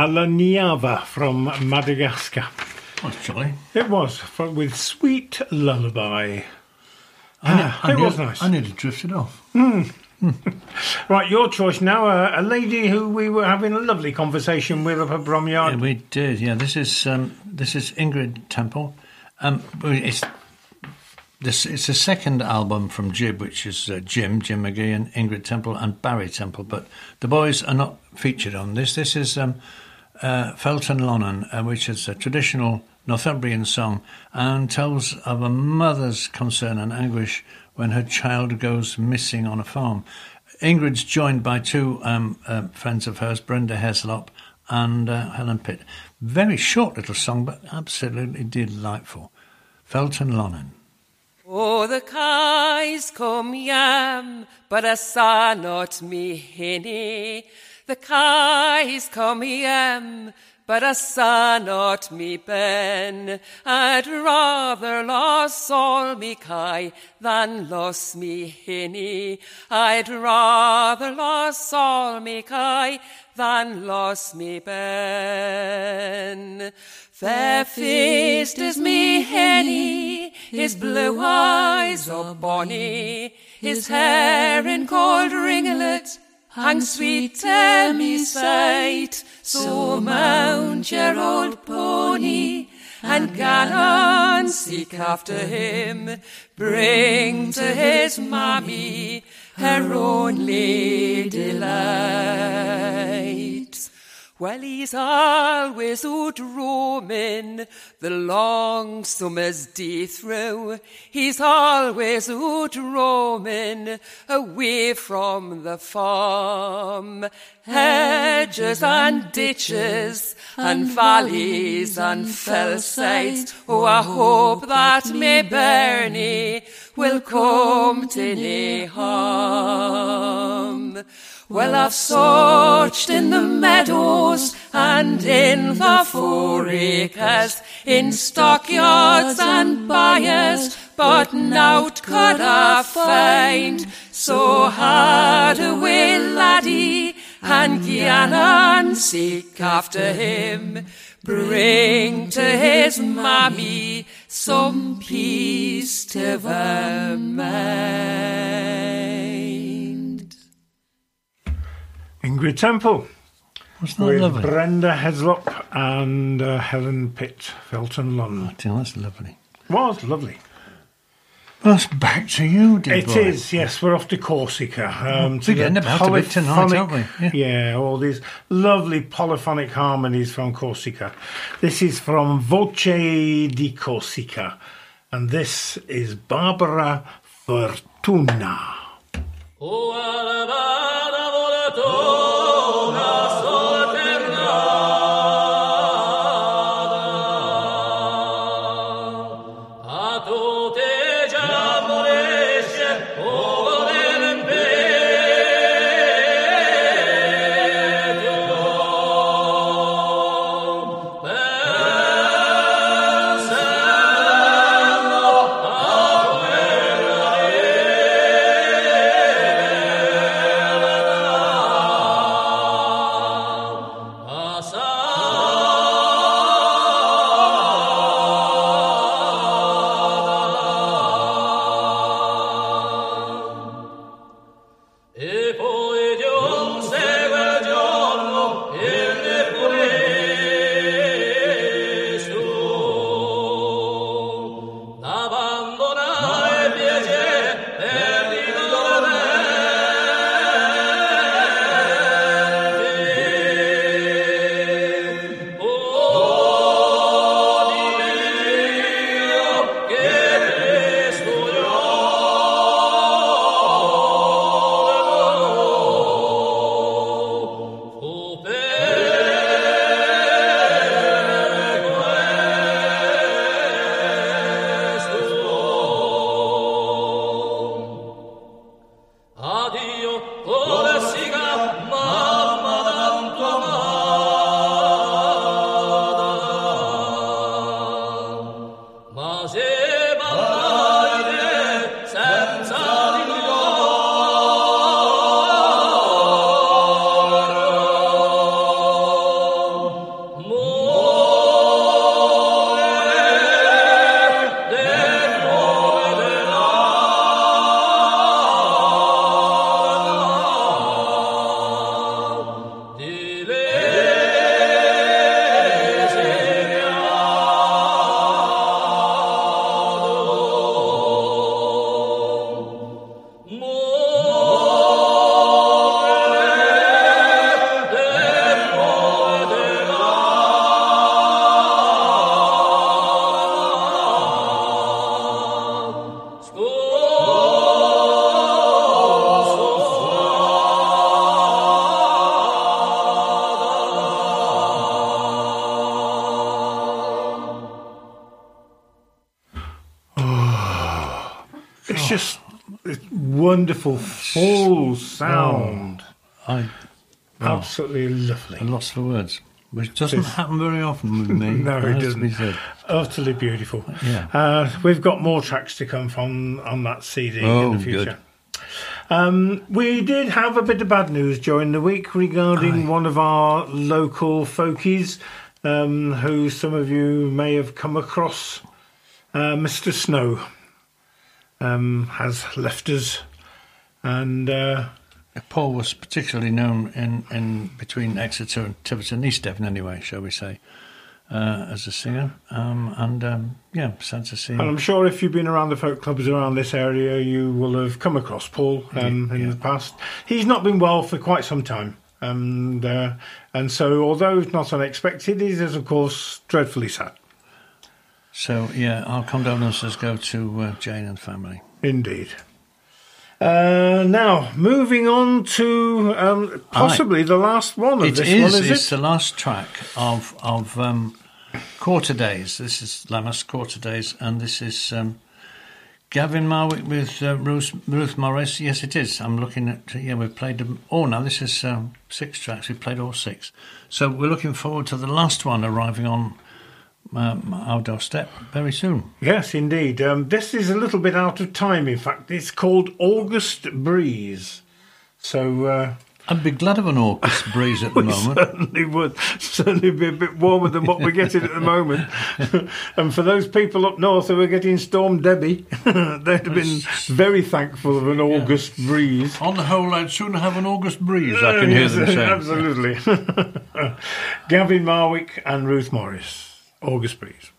Lala Njava from Madagascar. Oh, jolly. It was from, with Sweet Lullaby. I, ne- Ah, I it was nice. I nearly drifted off. Right, your choice now. Uh, a lady who we were having a lovely conversation with up at Bromyard. Yeah, we did. Yeah, this is um, this is Ingrid Temple. Um, it's this. It's the second album from Jib, which is uh, Jim, Jim McGee, and Ingrid Temple and Barry Temple. But the boys are not featured on this. This is um, uh, Felton Lonnen, uh, which is a traditional Northumbrian song and tells of a mother's concern and anguish when her child goes missing on a farm. Ingrid's joined by two um, uh, friends of hers, Brenda Heslop and uh, Helen Pitt. Very short little song, but absolutely delightful. Felton Lonnen. Oh, the kais come yam, but I saw not me hinny. The kais come yam, but I saw not me ben. I'd rather lost all me kai than lost me hinny. I'd rather lost all me kai than lost me ben. Fair faced is me henny, his blue eyes are bonny, his hair in gold ringlet, hang sweet me sight. So mount your old pony, and gan on seek after him, bring to his mammy her only delight. Well, he's always out roaming the long summer's day through. He's always out roaming away from the farm. Hedges and ditches and valleys and fell sides. Oh, I hope that me Bernie will come to nae harm. Well, I've searched in the meadows and in the foracres, in stockyards and byres, but nought could I find. So hard away, laddie, and and seek after him. Bring to his mammy some peace to her Ingrid Temple Wasn't that with lovely? Brenda Heslop and uh, Helen Pitt, Felton Lonnen. Oh, dear, that's lovely. Was lovely. That's back to you, dear It boy. is, yes. We're off to Corsica. Um, to We're getting the about a bit tonight, aren't we? polyphonic- Yeah. all these lovely polyphonic harmonies from Corsica. This is from Voce di Corsica, and this is Barbara Furtuna. Bella doesn't happen very often with me. No, it has to be doesn't. Utterly beautiful. Yeah. Uh, we've got more tracks to come from on that CD Oh, in the future. good. Um, we did have a bit of bad news during the week regarding one of our local folkies, um, who some of you may have come across. Uh, Mr. Snow um, has left us, Paul was particularly known in, in between Exeter and Tiverton, East Devon, anyway, shall we say, uh, as a singer. Um, and um, yeah, sad to see And. I'm sure if you've been around the folk clubs around this area, you will have come across Paul um, in the past. He's not been well for quite some time. And, uh, and so, although it's not unexpected, it is, of course, dreadfully sad. So yeah, our condolences go to uh, Jane and family. Indeed. Uh, now, moving on to um, possibly the last one of It this is. one, is it's it? the last track of of um, Quarter Days. This is Lammas Quarter Days, and this is um, Gavin Marwick with uh, Ruth, Ruth Morris. Yes, it is. I'm looking at. Yeah, we've played them. Oh, now this is um, six tracks. We've played all six. So we're looking forward to the last one arriving on um, our doorstep very soon. Yes, indeed. Um, this is a little bit out of time, in fact. It's called August Breeze. So. Uh, I'd be glad of an August breeze at the moment. certainly would. Certainly be a bit warmer than what we're getting at the moment. and for those people up north who are getting Storm Debi, they'd have been very thankful of an August breeze. On the whole, I'd sooner have an August breeze. I can hear them saying. Absolutely. Gavin Marwick and Ruth Morris. August breeze.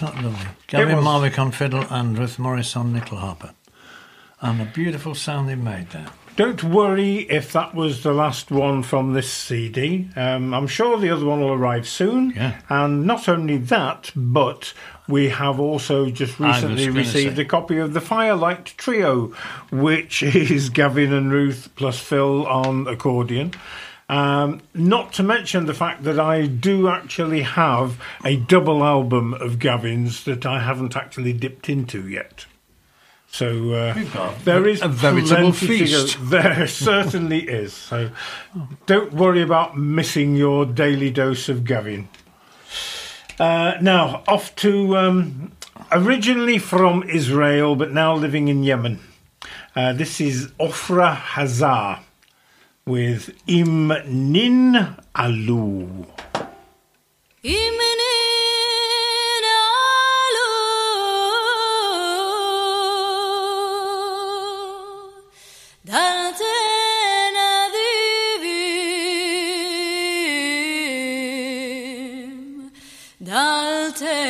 Was that lovely? Gavin Marwick on fiddle and Ruth Morris on nyckelharpa. And a beautiful sound they made there. Don't worry if that was the last one from this CD. Um, I'm sure the other one will arrive soon. Yeah. And not only that, but we have also just recently received say. a copy of the Firelight Trio, which is Gavin and Ruth plus Phil on accordion. Um, not to mention the fact that I do actually have a double album of Gavin's that I haven't actually dipped into yet. So uh, there is a veritable feast. There certainly is. So don't worry about missing your daily dose of Gavin. Uh, now off to um, originally from Israel, but now living in Yemen. Uh, this is Ofra Haza with Im Nin Alu. Imnin alu daltena divim dalte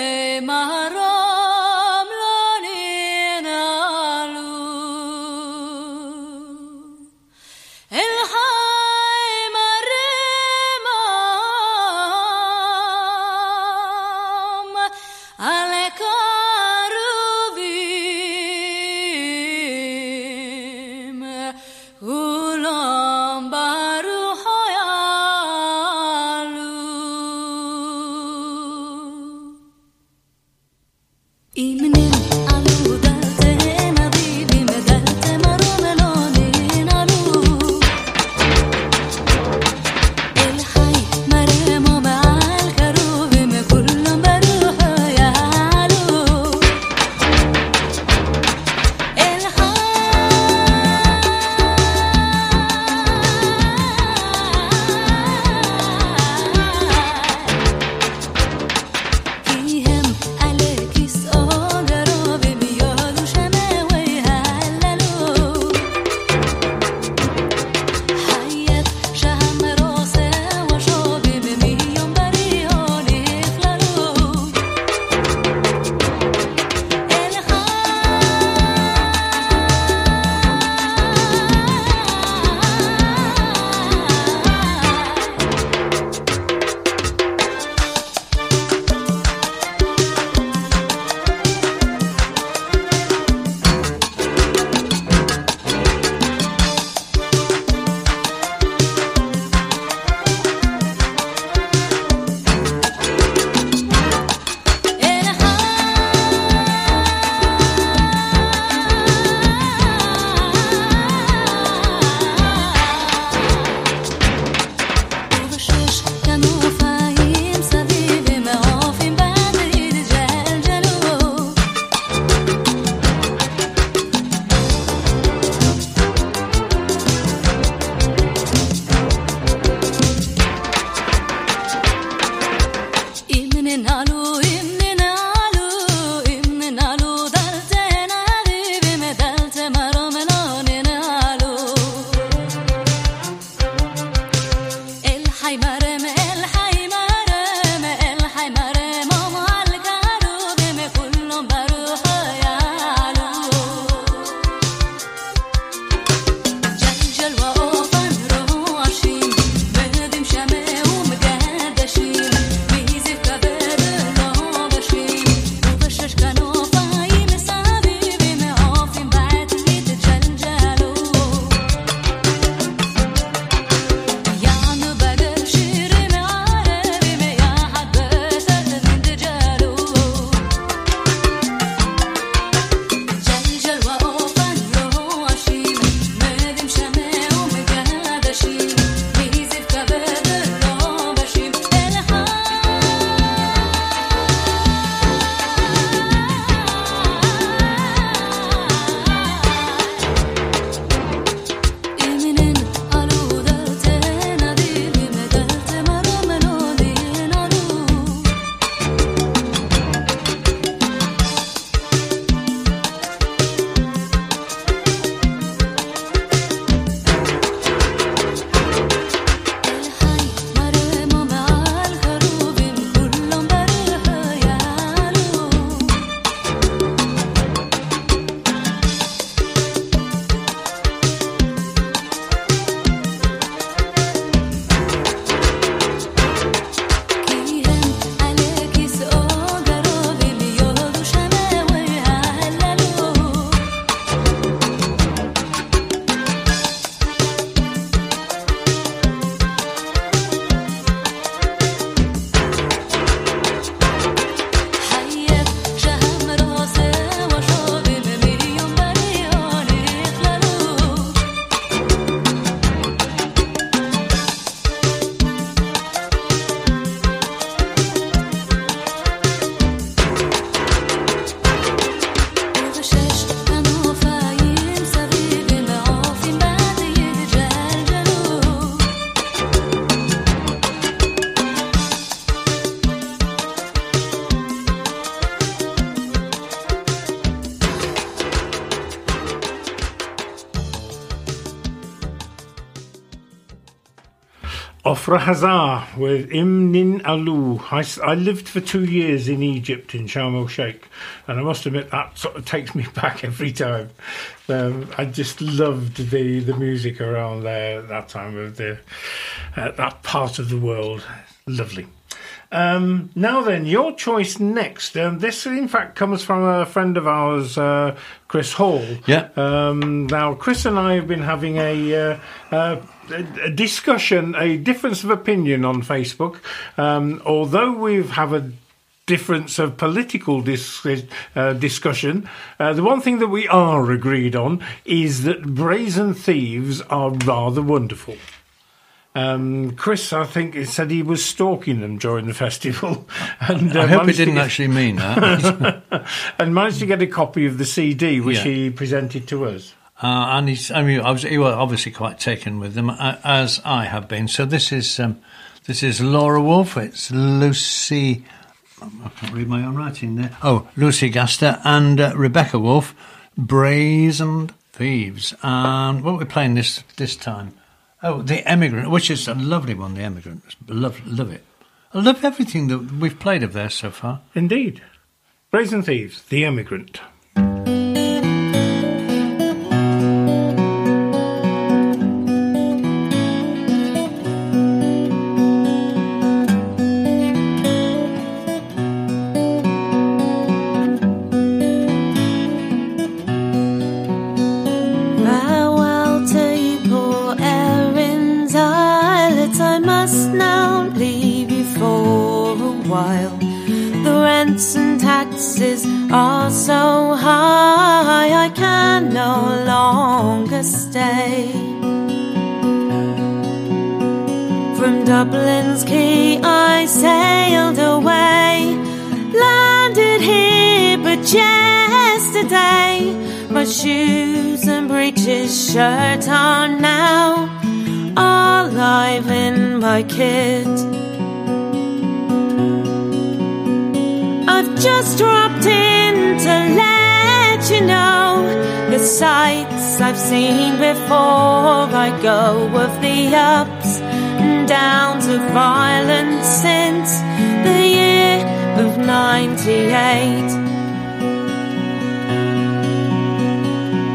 Ofra Haza with Im Nin'alu. I lived for two years in Egypt in Sharm el Sheikh, and I must admit that sort of takes me back every time. Um, I just loved the, the music around there at that time of the uh, that part of the world. Lovely. Um, now then, your choice next. Um, this, in fact, comes from a friend of ours, uh, Chris Hall. Yeah. Um, now, Chris and I have been having a, uh, uh, a, discussion, a difference of opinion on Facebook. Um, although we've have a difference of political dis- uh, discussion, uh, the one thing that we are agreed on is that brazen thieves are rather wonderful. Um, Chris, I think, said he was stalking them during the festival, and uh, I hope he didn't get- actually mean that. and managed to get a copy of the CD which Yeah. he presented to us. Uh, and he's, I mean, I was, he was obviously quite taken with them, uh, as I have been. So this is um, this is Laura Wolf. It's Lucy. I can't read my own writing there. Oh, Lucy Gaster and uh, Rebecca Wolf, Brazen Thieves. And what we're playing this this time? Oh, The Emigrant, which is a lovely one. The Emigrant, love love it. I love everything that we've played of theirs so far. Indeed. Brazen Thieves, The Emigrant. Dublin's quay, I sailed away, landed here but yesterday. My shoes and breeches, shirt are now alive in my kit. I've just dropped in to let you know the sights I've seen before I go of the ups and downs of Ireland since the year of 98.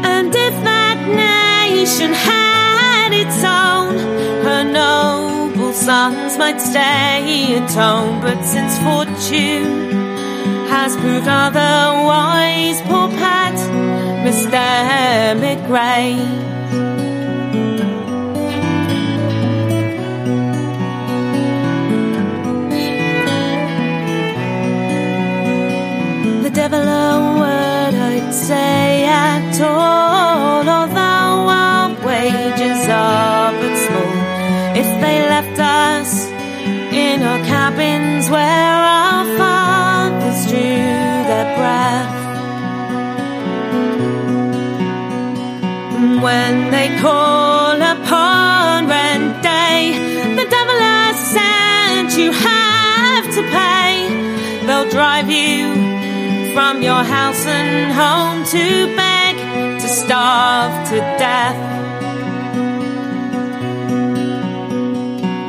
And if that nation had its own, her noble sons might stay at home. But since fortune has proved otherwise, poor Pat must emigrate. Say at all, although our wages are but small. If they left us in our cabins where our fathers drew their breath. When they call upon rent day, the devil has sent you have to pay. They'll drive you from your house and home to beg, to starve to death.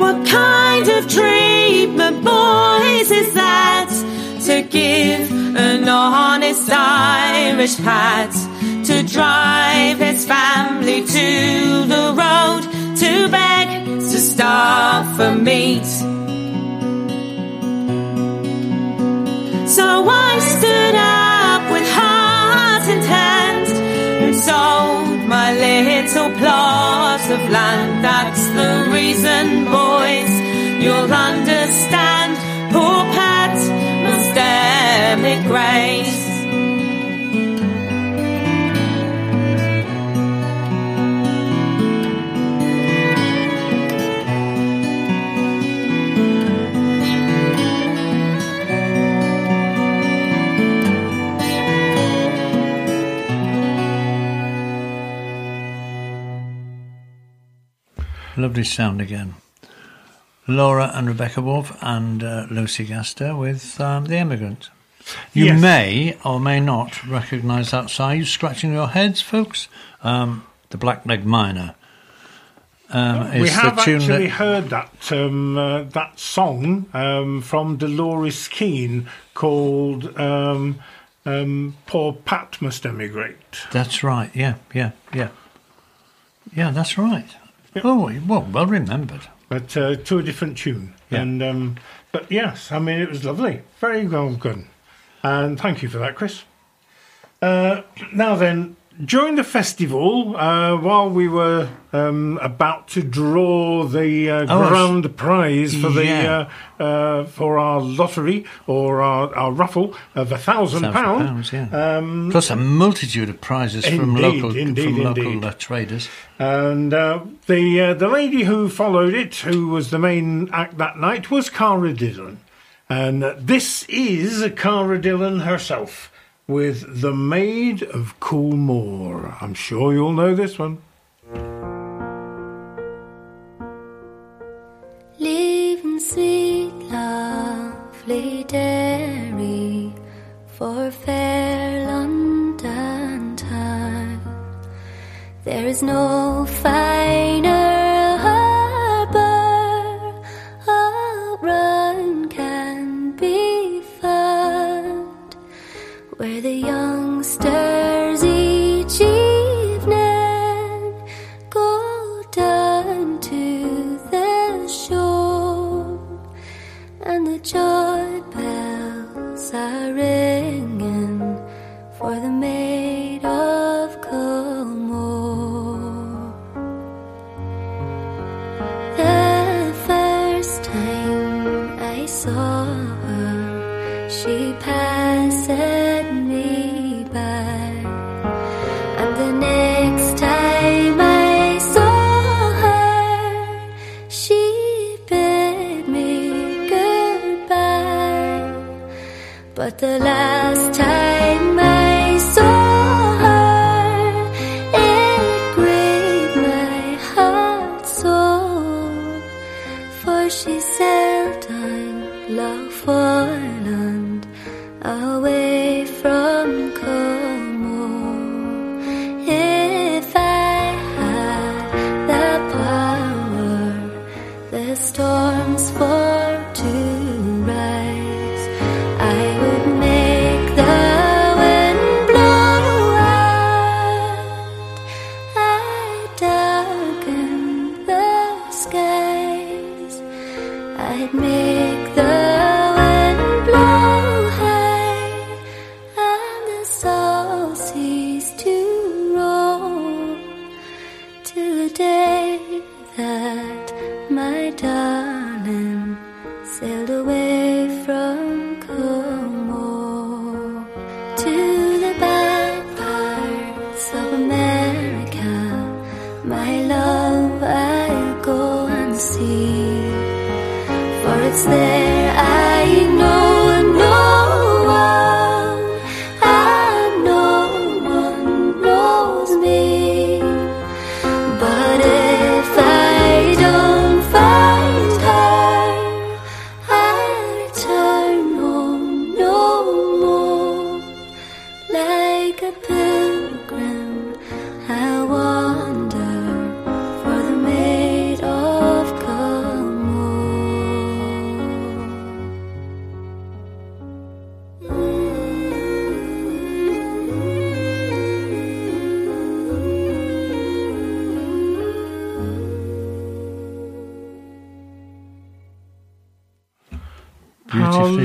What kind of treatment, boys, is that to give an honest Irish pat to drive his family to the road to beg, to starve for meat? So I stood up sold my little plot of land. That's the reason, boys, you'll understand. Poor Pat must emigrate. Lovely sound again. Laura and Rebecca Wolf and uh, Lucy Gaster with um, The Emigrant. You Yes. may or may not recognise that song. Are you scratching your heads, folks? Um, the Black Leg Miner. um, we have the tune actually that heard that um, uh, that song um, from Dolores Keane called um, um, "Poor Pat Must Emigrate." That's right. Yeah, yeah, yeah, yeah. That's right. Oh, well, well remembered. but uh, to a different tune. Yeah. And um, but yes, I mean it was lovely, very well done, and thank you for that, Chris. Uh, now then, during the festival, uh, while we were um, about to draw the uh, Oh, grand prize for the Yeah. uh, uh, for our lottery or our, our raffle of a thousand Thousand pound, yeah. um, Plus a multitude of prizes from local indeed, from local indeed. uh, traders. And uh, the uh, the lady who followed it, who was the main act that night, was Cara Dillon. And uh, this is Cara Dillon herself with The Maid of Culmore. I'm sure you'll know this one. Leaving sweet, lovely Derry for fair London town. There is no finer the last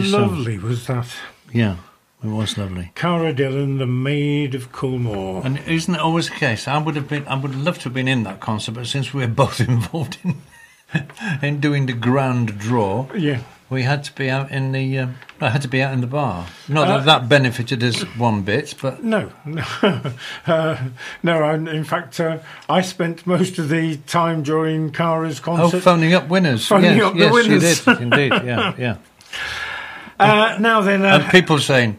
How Beautifully sung. lovely was that? Yeah, it was lovely. Cara Dillon, the Maid of Culmore. And isn't it always the case? I would have been, I would love to have been in that concert, but since we're both involved in in doing the grand draw, Yeah. we had to be out in the, um, I had to be out in the bar. Not Uh, that that benefited us one bit, but No, no, uh, no. I, in fact, uh, I spent most of the time during Cara's oh, concert. phoning up winners. Phoning yes, up the winners. you did indeed. Yeah, yeah. Uh, now then, And uh, people saying,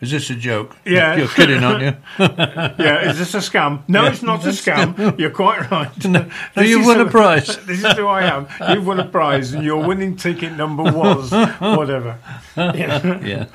Is this a joke? Yeah. You're kidding, aren't you? yeah, is this a scam? No, Yeah, it's not a scam. You're quite right. No, you've won a prize. This is who I am. You've won a prize, and your winning ticket number was whatever. Yeah. yeah.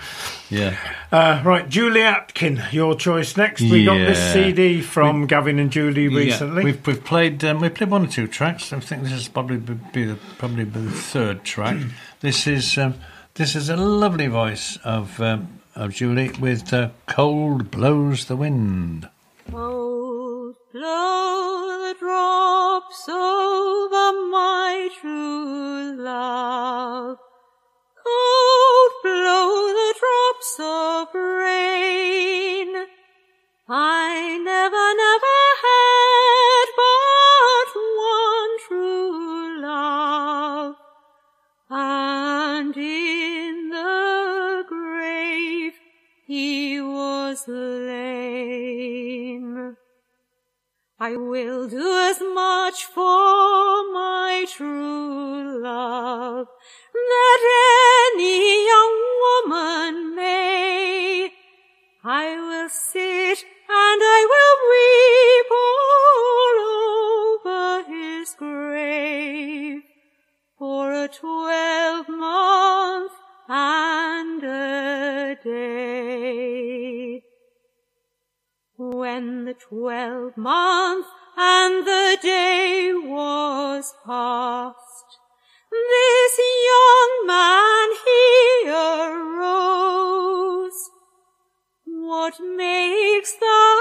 Yeah. Uh, right, Julie Atkin, your choice next. We got this CD from Gavin and Julie recently. Yeah, we've, we've played um, we played one or two tracks. I think this is probably be the probably be the third track. this is um, this is a lovely voice of um, of Julie with uh, "Cold Blows the Wind." Cold blow the drops over my true love. Cold blow the drops of rain. I never, never had was lain. I will do as much for my true love that any young woman may. I will sit and I will weep all over his grave for a twelve month and a day. When the twelve month and the day was past, this young man he arose. What makes thou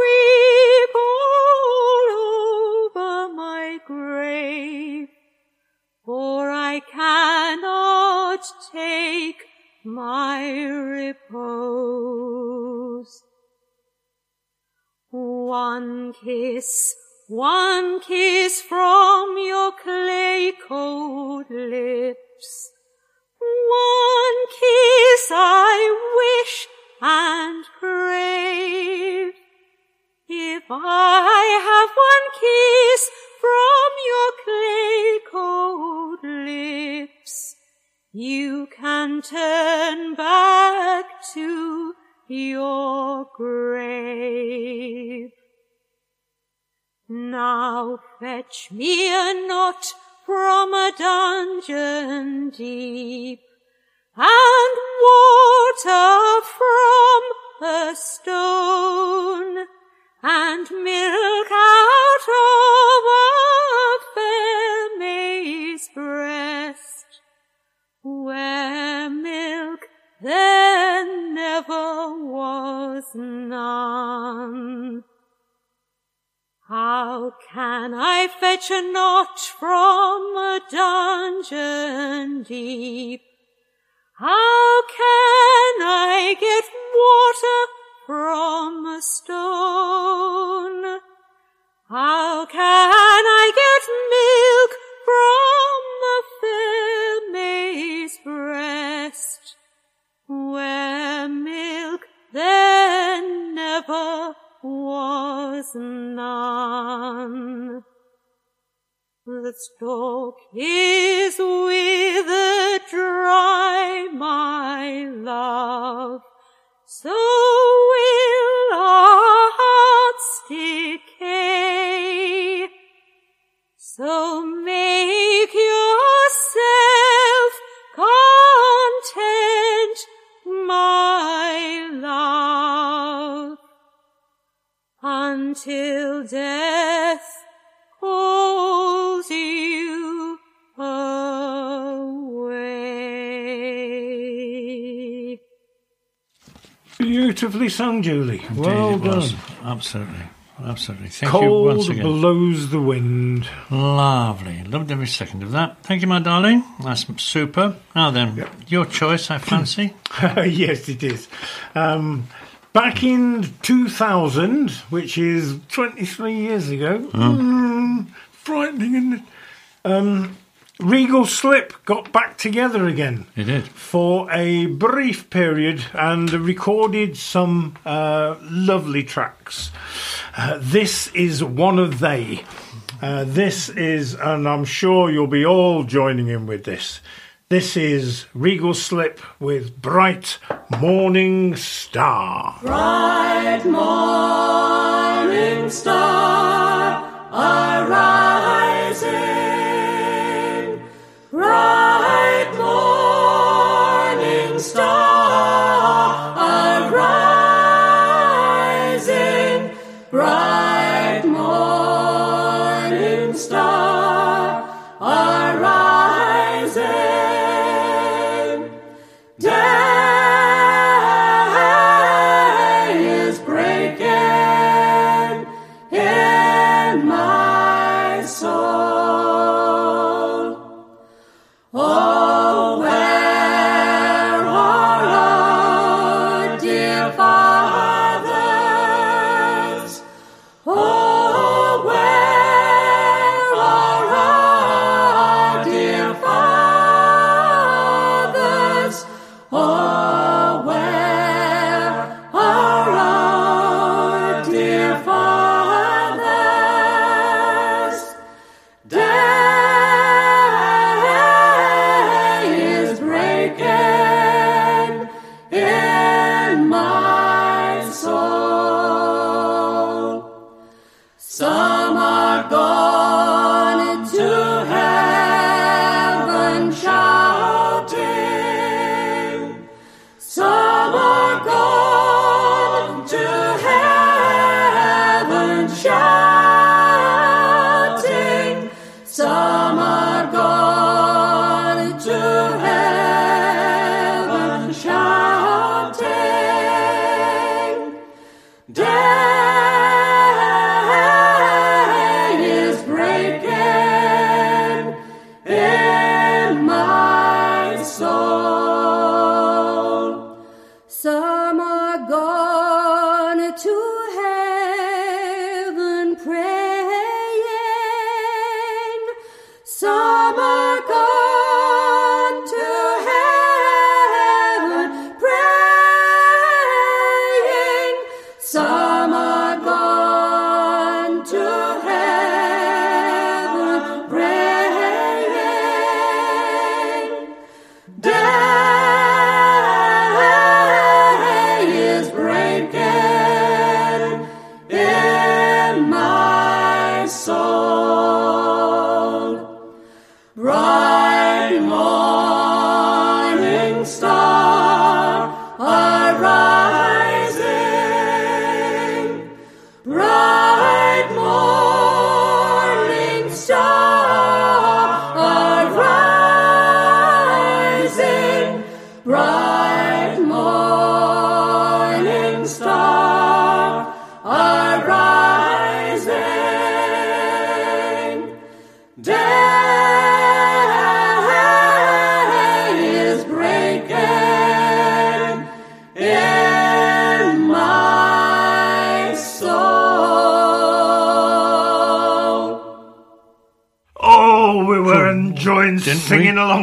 weep all over my grave? For I cannot take my repose. One kiss, one kiss from your clay cold lips. One kiss I wish and crave. If I have one kiss from your clay cold lips, you can turn back to your grave. Now fetch me a knot from a dungeon deep, and water from a stone, and milk out of a fair maid's breast, where milk there never was none. How can I fetch a knot from a dungeon deep? How can I get water from a stone? How can I get milk was none. The stalk is withered dry, my love, so will our hearts decay. So make yourself until death calls you away. Beautifully sung, Julie. Indeed well it was. done. Absolutely. Absolutely. Thank you once Cold again. blows the wind. Lovely. Loved every second of that. Thank you, my darling. That's super. Now then, your choice, I fancy. yes, it is. Um, back in 2000, which is 23 years ago, mm, frightening, it? Um, Regal Slip got back together again You did. for a brief period and recorded some uh, lovely tracks. Uh, this is one of they. Uh, this is, and I'm sure you'll be all joining in with this. This is Regal Slip with Bright Morning Star. Bright morning star, arising. Bright morning star,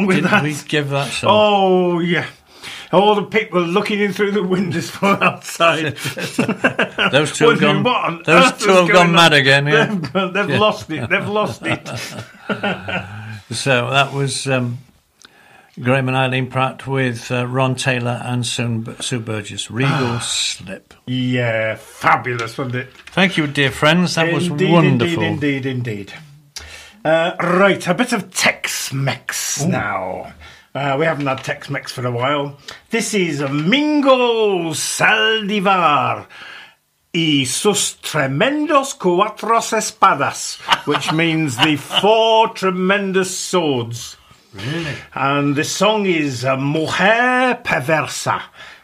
with didn't that. we give that song? Oh, yeah. All the people looking in through the windows from outside. Those two have gone- what those two have gone on. mad again, yeah. They've, gone- they've Yeah. lost it. They've lost it. So that was um, Graham and Eileen Pratt with uh, Ron Taylor and Sue, Sue Burgess. Regal Slip. yeah, fabulous, wasn't it? Thank you, dear friends. That was indeed, wonderful. Indeed, indeed, indeed. Uh, right, a bit of Now. Uh, we haven't had Tex-Mex for a while. This is Mingo Saldivar y sus tremendos cuatros espadas, which means the four tremendous swords. Really? And the song is uh, Mujer Perversa,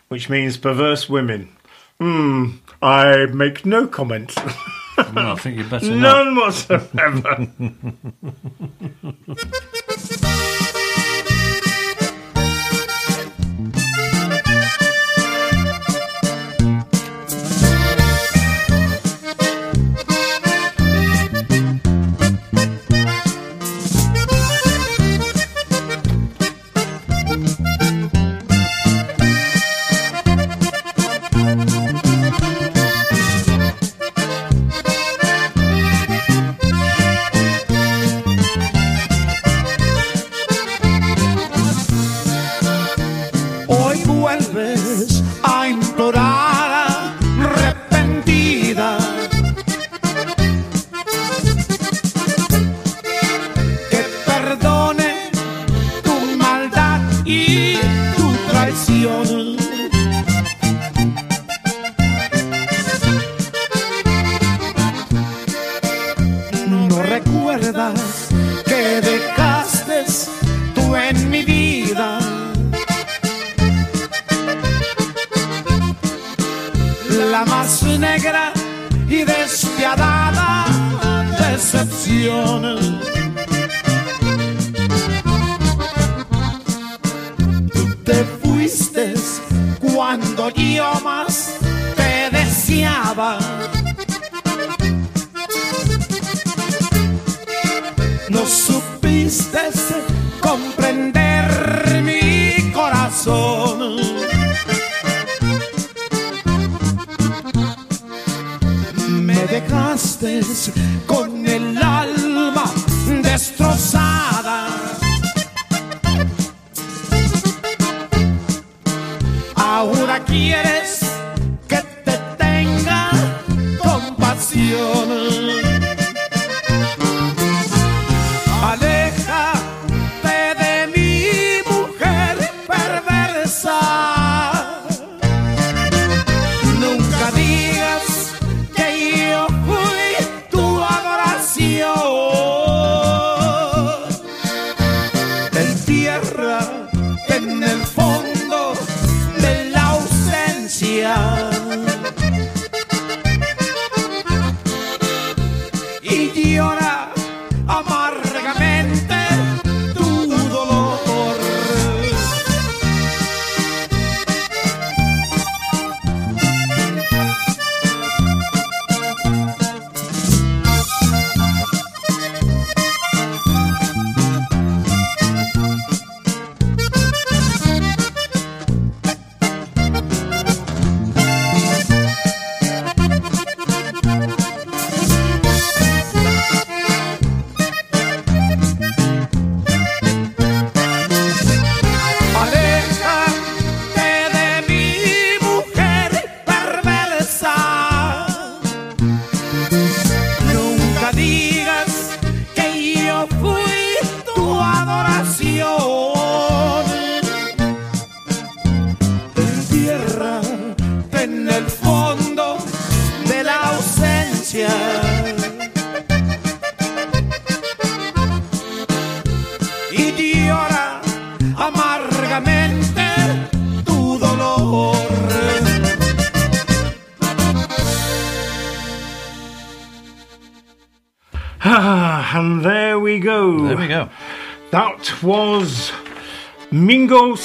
which means perverse women. Hmm, I make no comment. No, I think you better not. None whatsoever.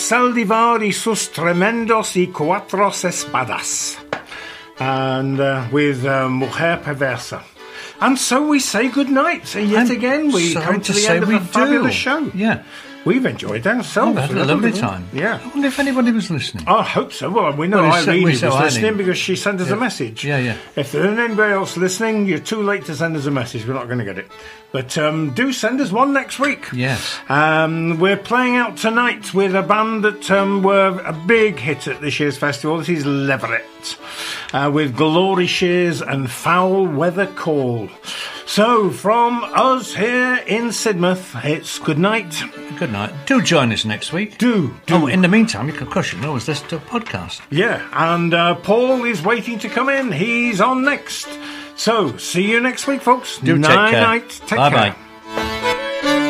Saldivar y sus tremendos y cuatro espadas. And uh, with uh, Mujer Perversa. And so we say good night. And yet And again, we come to to the end of a fabulous do. show. Yeah. We've enjoyed ourselves. I've had a lovely time. Yeah. I wonder if anybody was listening. I hope so. Well, we know Well, Irene was Irene. listening because she sent us a message. Yeah, yeah. If there's anybody else listening, you're too late to send us a message. We're not going to get it. But um, do send us one next week. Yes. Um, we're playing out tonight with a band that um, were a big hit at this year's festival. This is Leveret uh, with Glory Shears and Foul Weather Call. So, from us here in Sidmouth, it's good night. Good night. Do join us next week. Do, do. Oh, in the meantime, you can, of course, you can always listen to a podcast. Yeah, and uh, Paul is waiting to come in. He's on next. So, see you next week, folks. Do take care. night. Take Bye-bye. care.